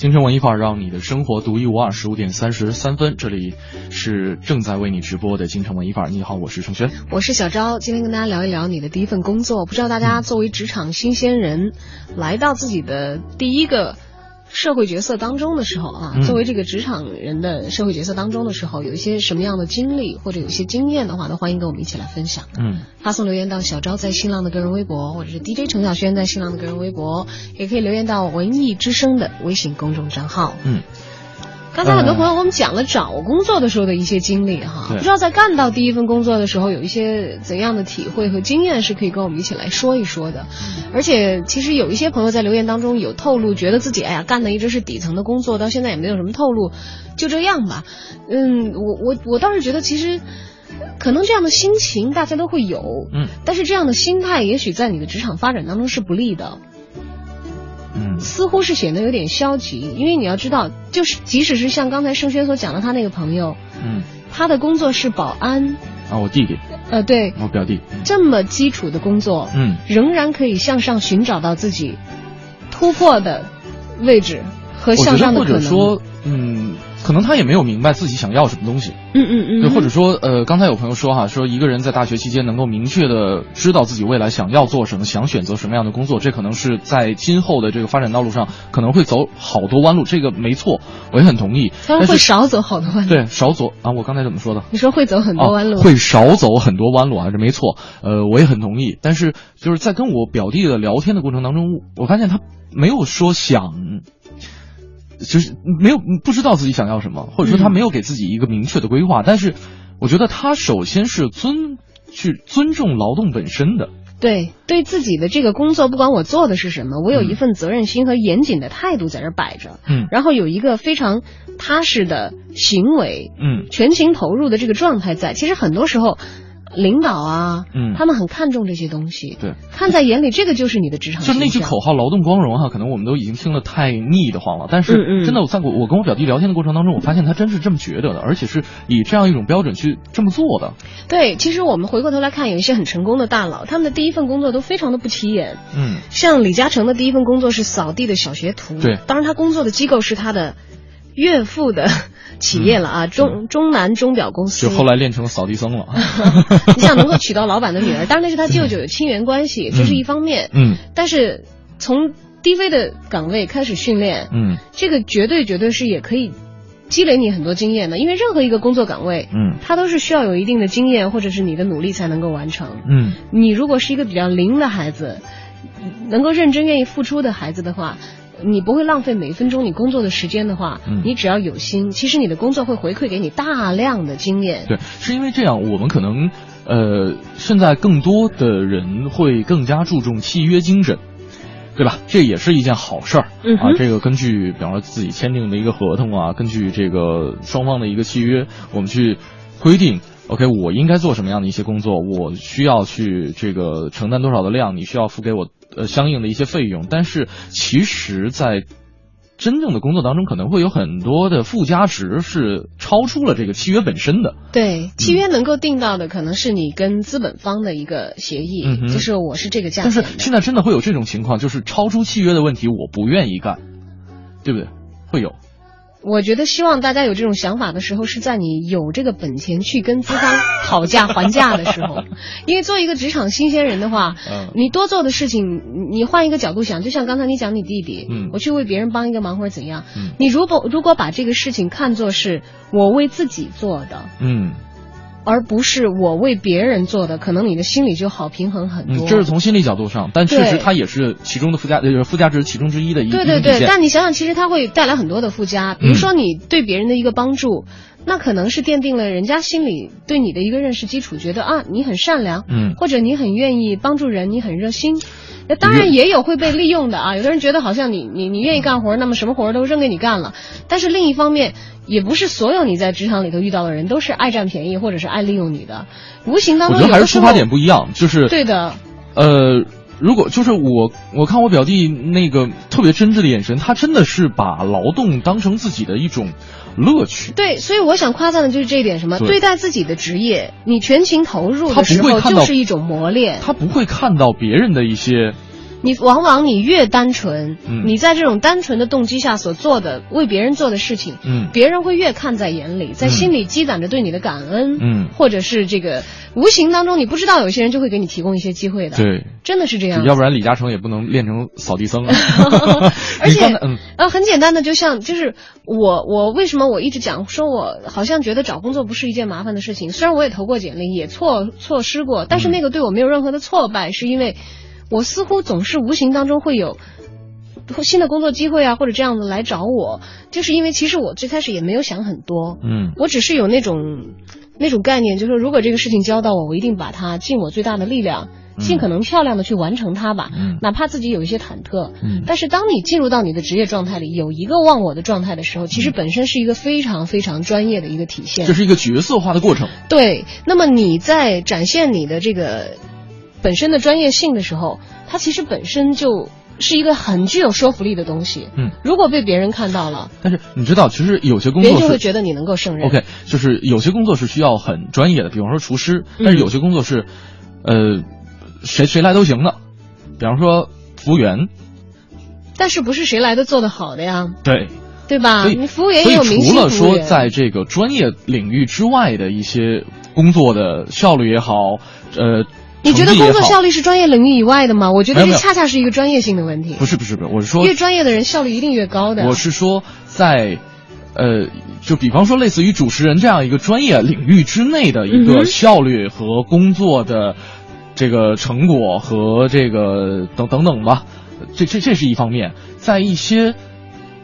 京城文艺范儿，让你的生活独一无二。十五点三十三分，这里是正在为你直播的京城文艺范儿。你好，我是程轩，我是小昭。今天跟大家聊一聊你的第一份工作。不知道大家作为职场新鲜人，来到自己的第一个社会角色当中的时候啊，嗯作为这个职场人的社会角色当中的时候，有一些什么样的经历或者有一些经验的话，都欢迎跟我们一起来分享。嗯，发送留言到小昭在新浪的个人微博，或者是 DJ 程晓轩在新浪的个人微博，也可以留言到文艺之声的微信公众账号。嗯。刚才很多朋友跟我们讲了找工作的时候的一些经历哈，不知道在干到第一份工作的时候有一些怎样的体会和经验是可以跟我们一起来说一说的。而且其实有一些朋友在留言当中有透露，觉得自己哎呀干的一直是底层的工作，到现在也没有什么透露，就这样吧。嗯，我我我倒是觉得其实。可能这样的心情大家都会有，嗯，但是这样的心态也许在你的职场发展当中是不利的，嗯，似乎是显得有点消极，因为你要知道，就是即使是像刚才盛轩所讲的他那个朋友，嗯，他的工作是保安，啊，我弟弟，呃，对，我表弟，这么基础的工作，嗯，仍然可以向上寻找到自己突破的位置和向上的可能。者说，嗯，可能他也没有明白自己想要什么东西。嗯嗯嗯，对，或者说，呃，刚才有朋友说哈，说一个人在大学期间能够明确的知道自己未来想要做什么，想选择什么样的工作，这可能是在今后的这个发展道路上可能会走好多弯路，这个没错，我也很同意。他但是会少走好多弯路。对，少走啊！我刚才怎么说的？你说会走很多弯路，哦，会少走很多弯路啊，这没错。呃，我也很同意。但是就是在跟我表弟的聊天的过程当中，我发现他没有说想，就是没有不知道自己想要什么，或者说他没有给自己一个明确的规划。但是我觉得他首先是尊去尊重劳动本身的。对，对自己的这个工作，不管我做的是什么，我有一份责任心和严谨的态度在这摆着，嗯然后有一个非常踏实的行为，嗯全情投入的这个状态在。其实很多时候，领导啊，嗯。他们很看重这些东西，对，看在眼里，这个就是你的职场就是那句口号“劳动光荣”哈，可能我们都已经听得太腻得慌了。但嗯是嗯真的，我在我我跟我表弟聊天的过程当中，我发现他真是这么觉得的，而且是以这样一种标准去这么做的。对，其实我们回过头来看，有一些很成功的大佬，他们的第一份工作都非常的不起眼。嗯，像李嘉诚的第一份工作是扫地的小学徒，对。当然他工作的机构是他的岳父的企业了啊，中中南钟表公司。嗯就后来练成了扫地僧了。你想能够娶到老板的女儿，当然那是他舅舅有亲缘关系，这是一方面。嗯但是从低微的岗位开始训练，嗯这个绝对绝对是也可以积累你很多经验的，因为任何一个工作岗位，嗯它都是需要有一定的经验或者是你的努力才能够完成。嗯你如果是一个比较灵的孩子，能够认真愿意付出的孩子的话，你不会浪费每一分钟你工作的时间的话，嗯你只要有心，其实你的工作会回馈给你大量的经验。对，是因为这样，我们可能呃，现在更多的人会更加注重契约精神。对吧？这也是一件好事儿、啊。这个根据，比方说自己签订的一个合同啊，根据这个双方的一个契约，我们去规定，OK，我应该做什么样的一些工作，我需要去这个承担多少的量，你需要付给我呃相应的一些费用。但是其实，在真正的工作当中，可能会有很多的附加值是超出了这个契约本身的。对，契约能够定到的可能是你跟资本方的一个协议，嗯就是我是这个价但。是现在真的会有这种情况，就是超出契约的问题，我不愿意干，对不对？会有。我觉得希望大家有这种想法的时候，是在你有这个本钱去跟资方讨价还价的时候，因为做一个职场新鲜人的话，嗯。你多做的事情，你你换一个角度想，就像刚才你讲你弟弟，嗯。我去为别人帮一个忙或者怎样，嗯。你如果如果把这个事情看作是我为自己做的，嗯而不是我为别人做的，可能你的心里就好平衡很多。嗯，这是从心理角度上，但确实它也是其中的附加呃附加值其中之一的一对对对，但你想想，其实它会带来很多的附加，比如说你对别人的一个帮助，那可能是奠定了人家心里对你的一个认识基础，觉得啊你很善良，嗯。或者你很愿意帮助人，你很热心。那当然也有会被利用的啊，有的人觉得好像你你你愿意干活，那么什么活都扔给你干了。但是另一方面，也不是所有你在职场里头遇到的人都是爱占便宜或者是爱利用你的，无形当中有的时候觉得还是出发点不一样，就是对的，呃，如果就是我，我看我表弟那个特别真挚的眼神，他真的是把劳动当成自己的一种乐趣。对，所以我想夸赞的就是这一点，什么对对待自己的职业，你全情投入他的时候就是一种磨练。他不会看到别人的一些你往往你越单纯，嗯。你在这种单纯的动机下所做的为别人做的事情，嗯。别人会越看在眼里，在心里积攒着对你的感恩，嗯。或者是这个无形当中你不知道有些人就会给你提供一些机会的，，对，真的是这样。要不然李嘉诚也不能练成扫地僧啊。而且嗯。呃，很简单的，就像就是我我为什么我一直讲说我好像觉得找工作不是一件麻烦的事情，虽然我也投过简历，也错错失过，但是嗯。那个对我没有任何的挫败，是因为我似乎总是无形当中会有。新的工作机会啊，或者这样子来找我，就是因为其实我最开始也没有想很多，嗯。我只是有那种那种概念，就是说如果这个事情交到我，我一定把它尽我最大的力量，尽可能漂亮的去完成它吧，嗯。哪怕自己有一些忐忑，嗯。但是当你进入到你的职业状态里，有一个忘我的状态的时候，其实本身是一个非常非常专业的一个体现。这是一个角色化的过程。对，那么你在展现你的这个本身的专业性的时候，它其实本身就是一个很具有说服力的东西。嗯，如果被别人看到了，但是你知道，其实有些工作别人就会觉得你能够胜任。OK，就是有些工作是需要很专业的，比方说厨师，嗯但是有些工作是，呃，谁谁来都行的，比方说服务员，但是不是谁来都做得好的呀，对。对吧？你服务员所以也有明除了说。在这个专业领域之外的一些工作的效率也好，呃，你觉得工作效率是专业领域以外的吗？我觉得这恰恰是一个专业性的问题。不是不是不是，我是说越专业的人效率一定越高的。我是说在，呃，就比方说类似于主持人这样一个专业领域之内的一个效率和工作的这个成果和这个等等等吧，这这这是一方面，在一些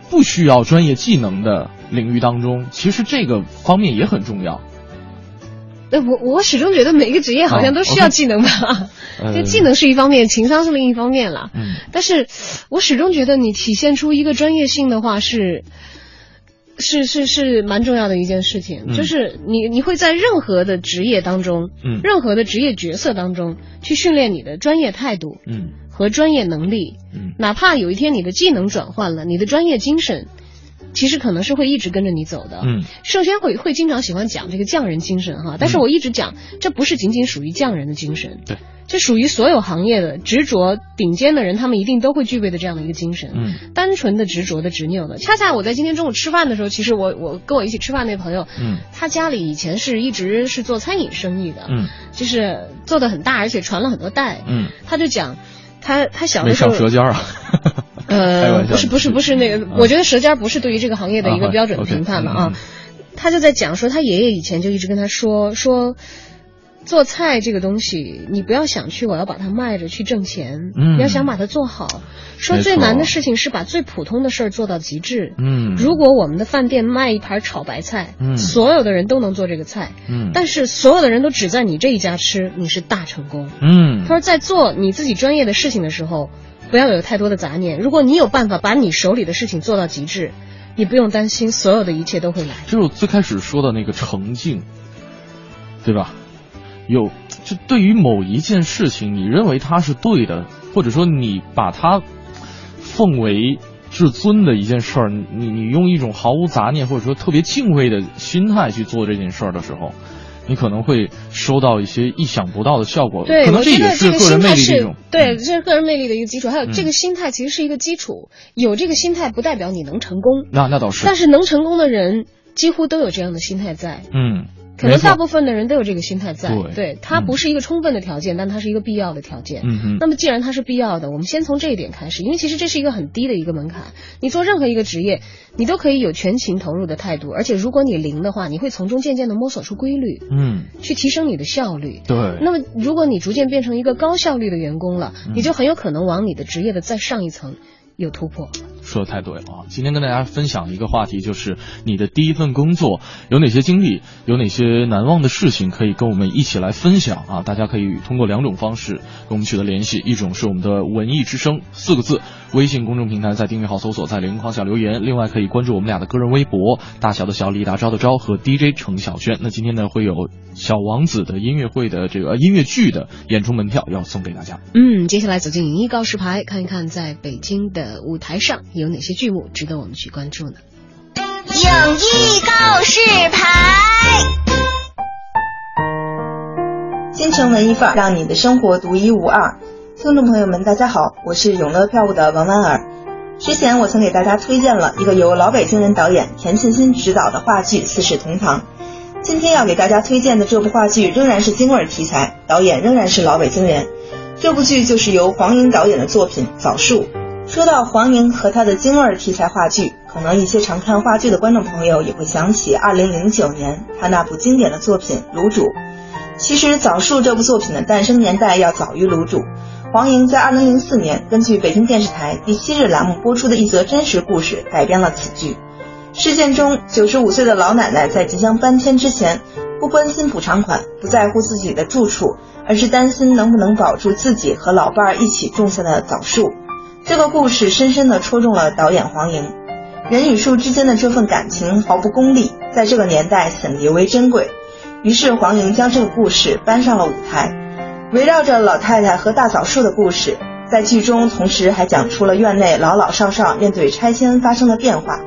不需要专业技能的领域当中，其实这个方面也很重要。呃，我我始终觉得每个职业好像都需要技能吧，呃就技能是一方面，情商是另一方面了。嗯但是我始终觉得你体现出一个专业性的话是。是是是蛮重要的一件事情，嗯就是你你会在任何的职业当中，嗯任何的职业角色当中去训练你的专业态度嗯和专业能力，嗯哪怕有一天你的技能转换了，你的专业精神其实可能是会一直跟着你走的。嗯。圣先会会经常喜欢讲这个匠人精神哈，但是我一直讲，这不是仅仅属于匠人的精神，对，这属于所有行业的执着顶尖的人，他们一定都会具备的这样的一个精神。嗯。单纯的执着的执拗的，恰恰我在今天中午吃饭的时候，其实我我跟我一起吃饭那朋友，嗯。他家里以前是一直是做餐饮生意的，嗯。就是做的很大，而且传了很多代。嗯，他就讲，他他小没的时候上舌尖啊。呃，不是不是不是那个，嗯我觉得舌尖不是对于这个行业的一个啊标准评判嘛嗯啊。他就在讲说，他爷爷以前就一直跟他说说，做菜这个东西，你不要想去我要把它卖着去挣钱，嗯你要想把它做好。说最难的事情是把最普通的事儿做到极致。嗯如果我们的饭店卖一盘炒白菜，嗯所有的人都能做这个菜，嗯但是所有的人都只在你这一家吃，你是大成功。嗯他说，在做你自己专业的事情的时候，不要有太多的杂念。如果你有办法把你手里的事情做到极致，你不用担心，所有的一切都会来。就是我最开始说的那个诚敬，对吧？有，就对于某一件事情，你认为它是对的，或者说你把它奉为至尊的一件事儿，你你用一种毫无杂念或者说特别敬畏的心态去做这件事儿的时候，你可能会收到一些意想不到的效果。对，可能我觉得也是个人魅力的一种。对，这是个人魅力的一个基础。还有嗯这个心态其实是一个基础，有这个心态不代表你能成功，那那倒是。但是能成功的人几乎都有这样的心态在。嗯，可能大部分的人都有这个心态在，对它不是一个充分的条件，但它是一个必要的条件。那么既然它是必要的，我们先从这一点开始，因为其实这是一个很低的一个门槛。你做任何一个职业，你都可以有全情投入的态度，而且如果你零的话，你会从中渐渐的摸索出规律，嗯，去提升你的效率。对。那么如果你逐渐变成一个高效率的员工了，嗯你就很有可能往你的职业的再上一层有突破。说的太对了啊！今天跟大家分享一个话题，就是你的第一份工作有哪些经历，有哪些难忘的事情，可以跟我们一起来分享啊！大家可以通过两种方式跟我们取得联系，一种是我们的“文艺之声”四个字微信公众平台，在订阅号搜索，在留言框下留言。另外可以关注我们俩的个人微博，大小的小李大钊的钊和 DJ 程晓轩。那今天呢，会有小王子的音乐会的这个呃音乐剧的演出门票要送给大家。嗯，接下来走进影艺告示牌，看一看在北京的舞台上有哪些剧目值得我们去关注呢？影艺告示牌。京城文艺范儿，让你的生活独一无二。听众朋友们，大家好，我是永乐票务的王婉儿。之前我曾给大家推荐了一个由老北京人导演田沁鑫执导的话剧《四世同堂》。今天要给大家推荐的这部话剧仍然是京味儿题材，导演仍然是老北京人。这部剧就是由黄莹导演的作品《枣树》。说到黄莹和她的京味儿题材话剧，可能一些常看话剧的观众朋友也会想起2009年她那部经典的作品《卤煮》。其实《枣树》这部作品的诞生年代要早于《卤煮》。黄莹在2004年根据北京电视台第七日栏目播出的一则真实故事改编了此剧。事件中，95岁的老奶奶在即将搬迁之前，不关心补偿款，不在乎自己的住处，而是担心能不能保住自己和老伴儿一起种下的枣树。这个故事深深地戳中了导演黄莹。人与树之间的这份感情毫不功利，在这个年代显得尤为珍贵。于是黄莹将这个故事搬上了舞台。围绕着老太太和大枣树的故事，在剧中同时还讲出了院内老老少少面对拆迁发生的变化，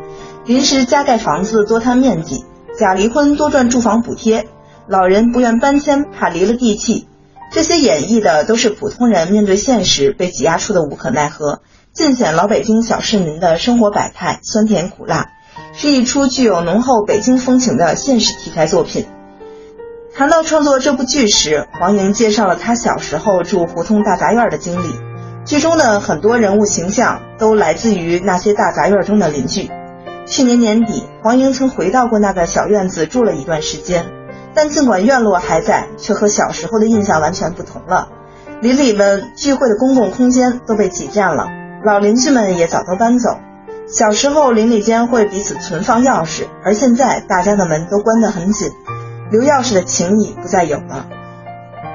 临时加盖房子多摊面积，假离婚多赚住房补贴，老人不愿搬迁怕离了地气，这些演绎的都是普通人面对现实被挤压出的无可奈何，尽显老北京小市民的生活百态酸甜苦辣，是一出具有浓厚北京风情的现实题材作品。谈到创作这部剧时，黄莹介绍了她小时候住胡同大杂院的经历。剧中的很多人物形象都来自于那些大杂院中的邻居。去年年底，黄莹曾回到过那个小院子住了一段时间，但尽管院落还在，却和小时候的印象完全不同了。邻里们聚会的公共空间都被挤占了，老邻居们也早都搬走。小时候邻里间会彼此存放钥匙，而现在大家的门都关得很紧。留钥匙的情谊不再有了。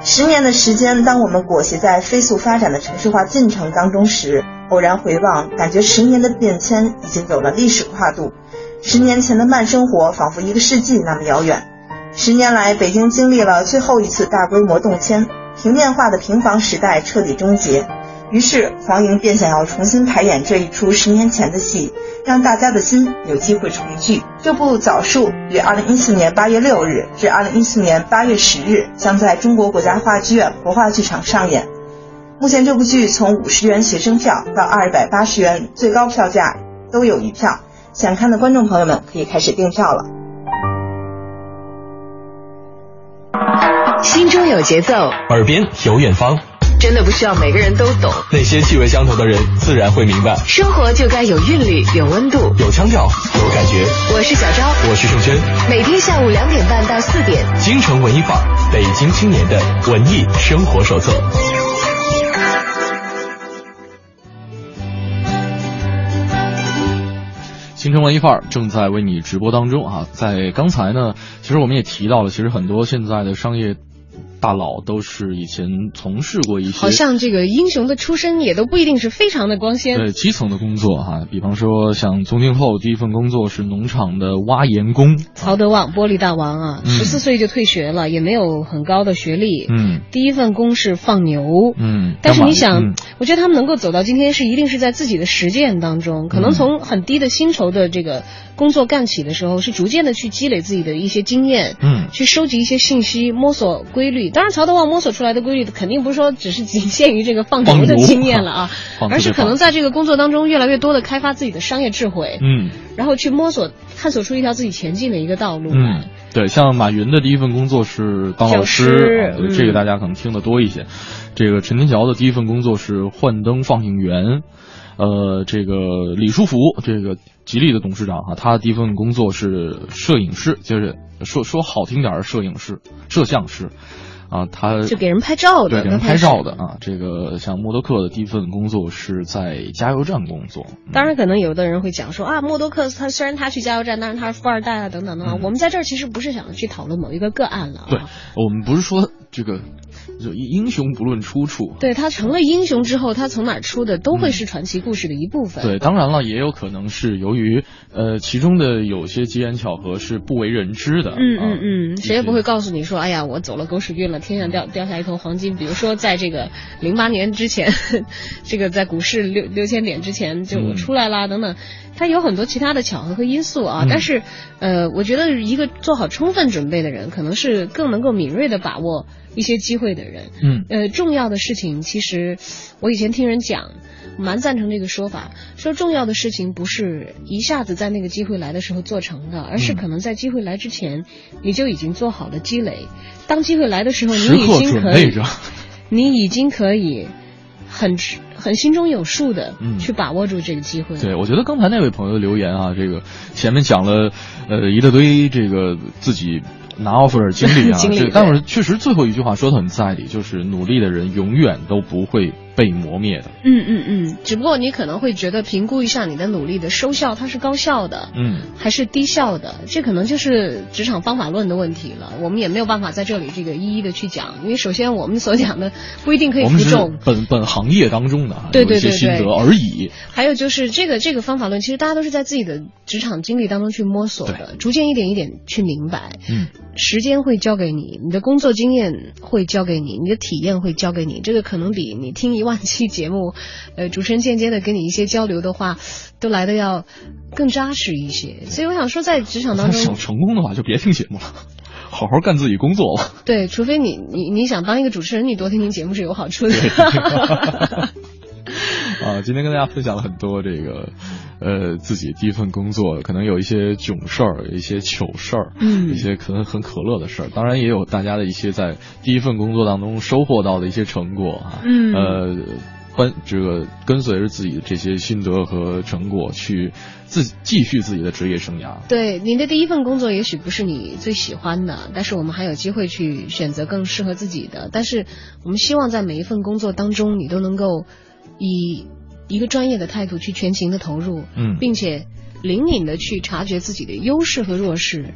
十年的时间，当我们裹挟在飞速发展的城市化进程当中时，偶然回望，感觉十年的变迁已经有了历史跨度。十年前的慢生活，仿佛一个世纪那么遥远。十年来，北京经历了最后一次大规模动迁，平面化的平房时代彻底终结。于是，黄莹便想要重新排演这一出十年前的戏，让大家的心有机会重聚。这部《枣树》于二零一四年八月六日至二零一四年八月十日将在中国国家话剧院国话剧场上演。目前，这部剧从五十元学生票到二百八十元最高票价都有余票，想看的观众朋友们可以开始订票了。心中有节奏，耳边有远方。真的不需要每个人都懂，那些气味相投的人自然会明白。生活就该有韵律，有温度，有腔调，有感觉。我是小昭，我是盛轩。每天下午两点半到四点，京城文艺范儿，北京青年的文艺生活手册。京城文艺范儿正在为你直播当中啊！在刚才呢，其实我们也提到了，其实很多现在的商业。大佬都是以前从事过一些，好像这个英雄的出身也都不一定是非常的光鲜。对基层的工作哈，比方说像宗庆后第一份工作是农场的挖盐工，曹德旺玻璃大王啊，十四岁就退学了，也没有很高的学历。嗯，第一份工是放牛。嗯，但是你想，我觉得他们能够走到今天，是一定是在自己的实践当中，可能从很低的薪酬的这个工作干起的时候，是逐渐的去积累自己的一些经验，嗯，去收集一些信息，摸索规律。当然，曹德旺摸索出来的规律肯定不是说只是仅限于这个放牛的经验了啊，而是可能在这个工作当中越来越多的开发自己的商业智慧，嗯，然后去摸索探索出一条自己前进的一个道路。嗯，对，像马云的第一份工作是当老师，对这个大家可能听得多一些。这个陈天桥的第一份工作是幻灯放映员，呃，这个李书福，这个吉利的董事长哈，他的第一份工作是摄影师，就是说说好听点儿，摄影师、摄像师。啊，他就给人拍照的，对，给人拍照的啊。这个像默多克的第一份工作是在加油站工作。当然，可能有的人会讲说啊，默多克他虽然他去加油站，但是他是富二代啊，等等的。我们在这儿其实不是想去讨论某一个个案了。对，我们不是说这个。就英雄不论出处，对他成了英雄之后，他从哪出的都会是传奇故事的一部分。对，当然了，也有可能是由于呃其中的有些机缘巧合是不为人知的。嗯嗯嗯，谁也不会告诉你说，哎呀，我走了狗屎运了，天上掉掉下一头黄金。比如说，在这个零八年之前，这个在股市六六千点之前就我出来啦，等等，他有很多其他的巧合和因素啊。但是，呃，我觉得一个做好充分准备的人，可能是更能够敏锐的把握。一些机会的人。嗯，呃，重要的事情其实我以前听人讲，蛮赞成这个说法，说重要的事情不是一下子在那个机会来的时候做成的，而是可能在机会来之前你就已经做好了积累，当机会来的时候，你已经可以，你已经可以很很心中有数的去把握住这个机会。对，我觉得刚才那位朋友留言啊，这个前面讲了呃一大堆这个自己。拿 offer 经历啊，这但是确实最后一句话说的很在理，就是努力的人永远都不会。被磨灭的，嗯嗯嗯，只不过你可能会觉得评估一下你的努力的收效，它是高效的，嗯，还是低效的，这可能就是职场方法论的问题了。我们也没有办法在这里这个一一的去讲，因为首先我们所讲的不一定可以服众。本本行业当中的对对对心得而已。还有就是这个这个方法论，其实大家都是在自己的职场经历当中去摸索的，逐渐一点一点去明白。嗯，时间会交给你，你的工作经验会交给你，你的体验会交给你，这个可能比你听一。万期节目，呃，主持人间接的跟你一些交流的话，都来的要更扎实一些。所以我想说，在职场当中，想成功的话，就别听节目了，好好干自己工作吧。对，除非你你你想当一个主持人，你多听听节目是有好处的。啊，今天跟大家分享了很多这个，呃，自己第一份工作，可能有一些囧事儿，一些糗事儿，嗯，一些可能很可乐的事儿，当然也有大家的一些在第一份工作当中收获到的一些成果啊，嗯，呃，跟这个跟随着自己的这些心得和成果去自继续自己的职业生涯。对，您的第一份工作也许不是你最喜欢的，但是我们还有机会去选择更适合自己的。但是我们希望在每一份工作当中，你都能够。以一个专业的态度去全情的投入，嗯，并且灵敏的去察觉自己的优势和弱势，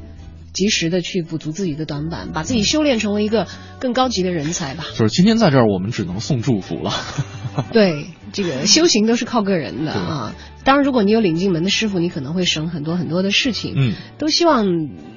及时的去补足自己的短板，把自己修炼成为一个更高级的人才吧。就是今天在这儿，我们只能送祝福了。对，这个修行都是靠个人的啊。当然，如果你有领进门的师傅，你可能会省很多很多的事情。嗯，都希望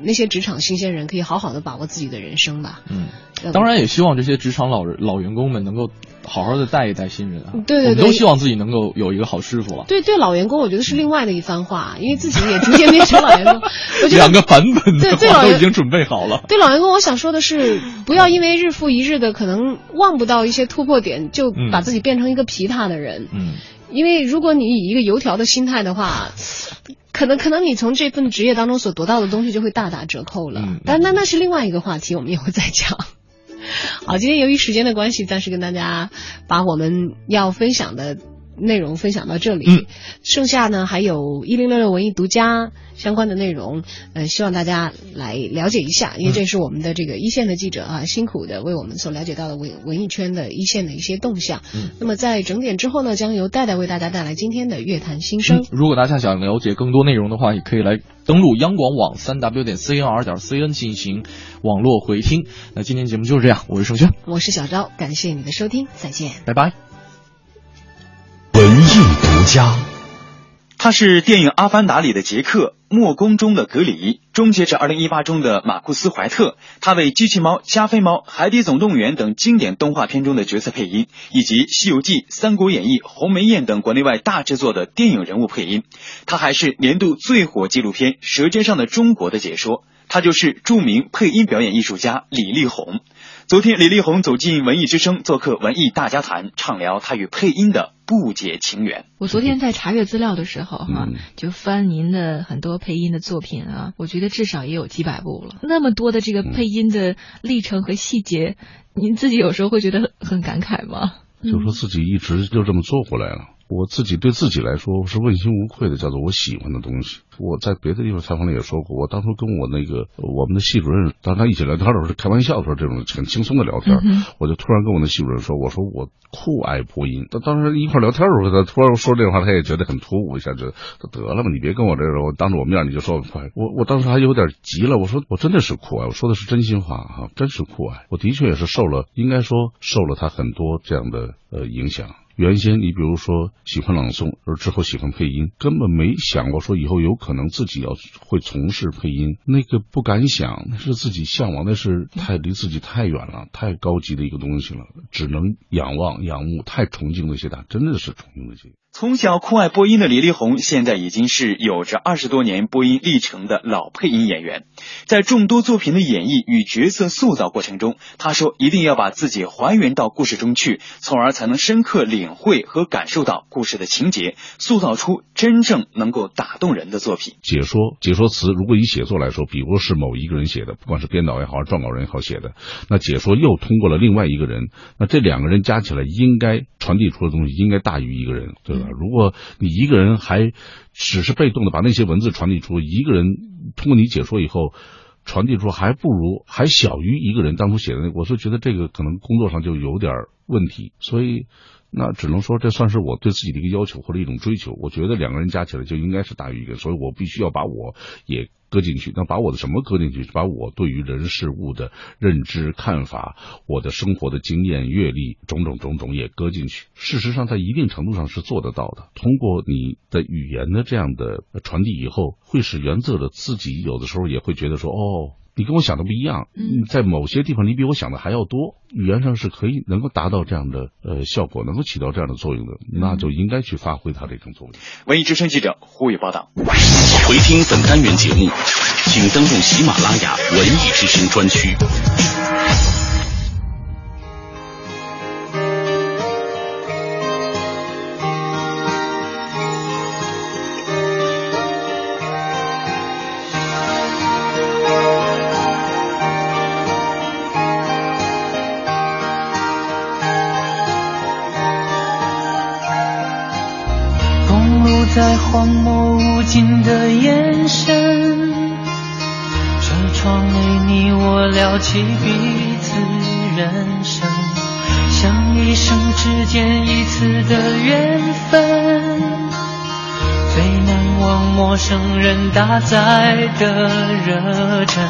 那些职场新鲜人可以好好的把握自己的人生吧。嗯，当然也希望这些职场老人老员工们能够。好好的带一带新人啊！对对对，都希望自己能够有一个好师傅了。对对，老员工我觉得是另外的一番话，因为自己也逐渐变成老员工。我觉得两个版本对对已经准备好了。对老员工，我想说的是，不要因为日复一日的可能望不到一些突破点，就把自己变成一个皮塌的人。嗯。因为如果你以一个油条的心态的话，可能可能你从这份职业当中所得到的东西就会大打折扣了。嗯。但那那是另外一个话题，我们以后再讲。好，今天由于时间的关系，暂时跟大家把我们要分享的内容分享到这里。嗯，剩下呢还有一零六六文艺独家相关的内容，呃，希望大家来了解一下，因为这是我们的这个一线的记者啊，辛苦的为我们所了解到的文文艺圈的一线的一些动向。嗯，那么在整点之后呢，将由戴戴为大家带来今天的乐坛新声。如果大家想了解更多内容的话，也可以来登录央广网三 w 点 cnr 点 cn 进行。网络回听，那今天节目就是这样。我是盛轩，我是小昭，感谢你的收听，再见，拜拜。家，他是电影《阿凡达》里的杰克，《墨宫》中的格里，《终结者二零一八》中的马库斯·怀特。他为机器猫、加菲猫、海底总动员等经典动画片中的角色配音，以及《西游记》《三国演义》《鸿门宴》等国内外大制作的电影人物配音。他还是年度最火纪录片《舌尖上的中国》的解说。他就是著名配音表演艺术家李丽红。昨天，李丽红走进文艺之声，做客文艺大家谈，畅聊他与配音的不解情缘。我昨天在查阅资料的时候，哈，就翻您的很多配音的作品啊，我觉得至少也有几百部了。那么多的这个配音的历程和细节，您自己有时候会觉得很感慨吗？就说自己一直就这么做过来了。我自己对自己来说是问心无愧的，叫做我喜欢的东西。我在别的地方采访里也说过，我当初跟我那个我们的系主任，当他一起聊天的时候是开玩笑的时候，这种很轻松的聊天，我就突然跟我那系主任说：“我说我酷爱播音。”他当时一块聊天的时候，他突然说这话，他也觉得很突兀，一下就得了吧，你别跟我这我当着我面你就说我我当时还有点急了，我说我真的是酷爱，我说的是真心话哈，真是酷爱。我的确也是受了，应该说受了他很多这样的呃影响。原先你比如说喜欢朗诵，而之后喜欢配音，根本没想过说以后有可能自己要会从事配音，那个不敢想，那是自己向往，那是太离自己太远了，太高级的一个东西了，只能仰望仰慕，太崇敬那些大，真的是崇敬那些。从小酷爱播音的李丽红，现在已经是有着二十多年播音历程的老配音演员。在众多作品的演绎与角色塑造过程中，她说一定要把自己还原到故事中去，从而才能深刻领会和感受到故事的情节，塑造出真正能够打动人的作品。解说解说词，如果以写作来说，比如是某一个人写的，不管是编导也好，还是撰稿人也好写的，那解说又通过了另外一个人，那这两个人加起来应该传递出的东西应该大于一个人，对如果你一个人还只是被动的把那些文字传递出，一个人通过你解说以后传递出还不如还小于一个人当初写的那个，我是觉得这个可能工作上就有点问题，所以那只能说这算是我对自己的一个要求或者一种追求。我觉得两个人加起来就应该是大于一个，所以我必须要把我也。搁进去，那把我的什么搁进去？把我对于人事物的认知、看法，我的生活的经验、阅历，种种种种也搁进去。事实上，在一定程度上是做得到的。通过你的语言的这样的传递以后，会使原则的自己有的时候也会觉得说，哦。你跟我想的不一样，嗯，在某些地方你比我想的还要多，语言上是可以能够达到这样的呃效果，能够起到这样的作用的，那就应该去发挥它这种作用。文艺之声记者胡宇报道。回听本单元节目，请登录喜马拉雅文艺之声专区。起彼此人生，像一生之间一次的缘分，最难忘陌生人搭载的热忱，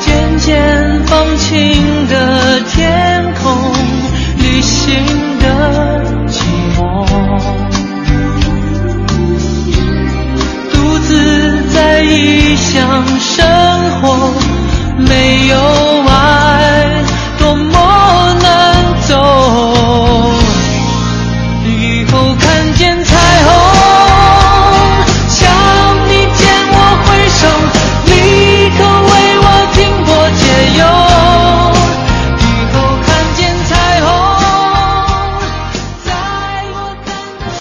渐渐放晴的天空，旅行的寂寞。独自在异乡生活，没有爱多么难走。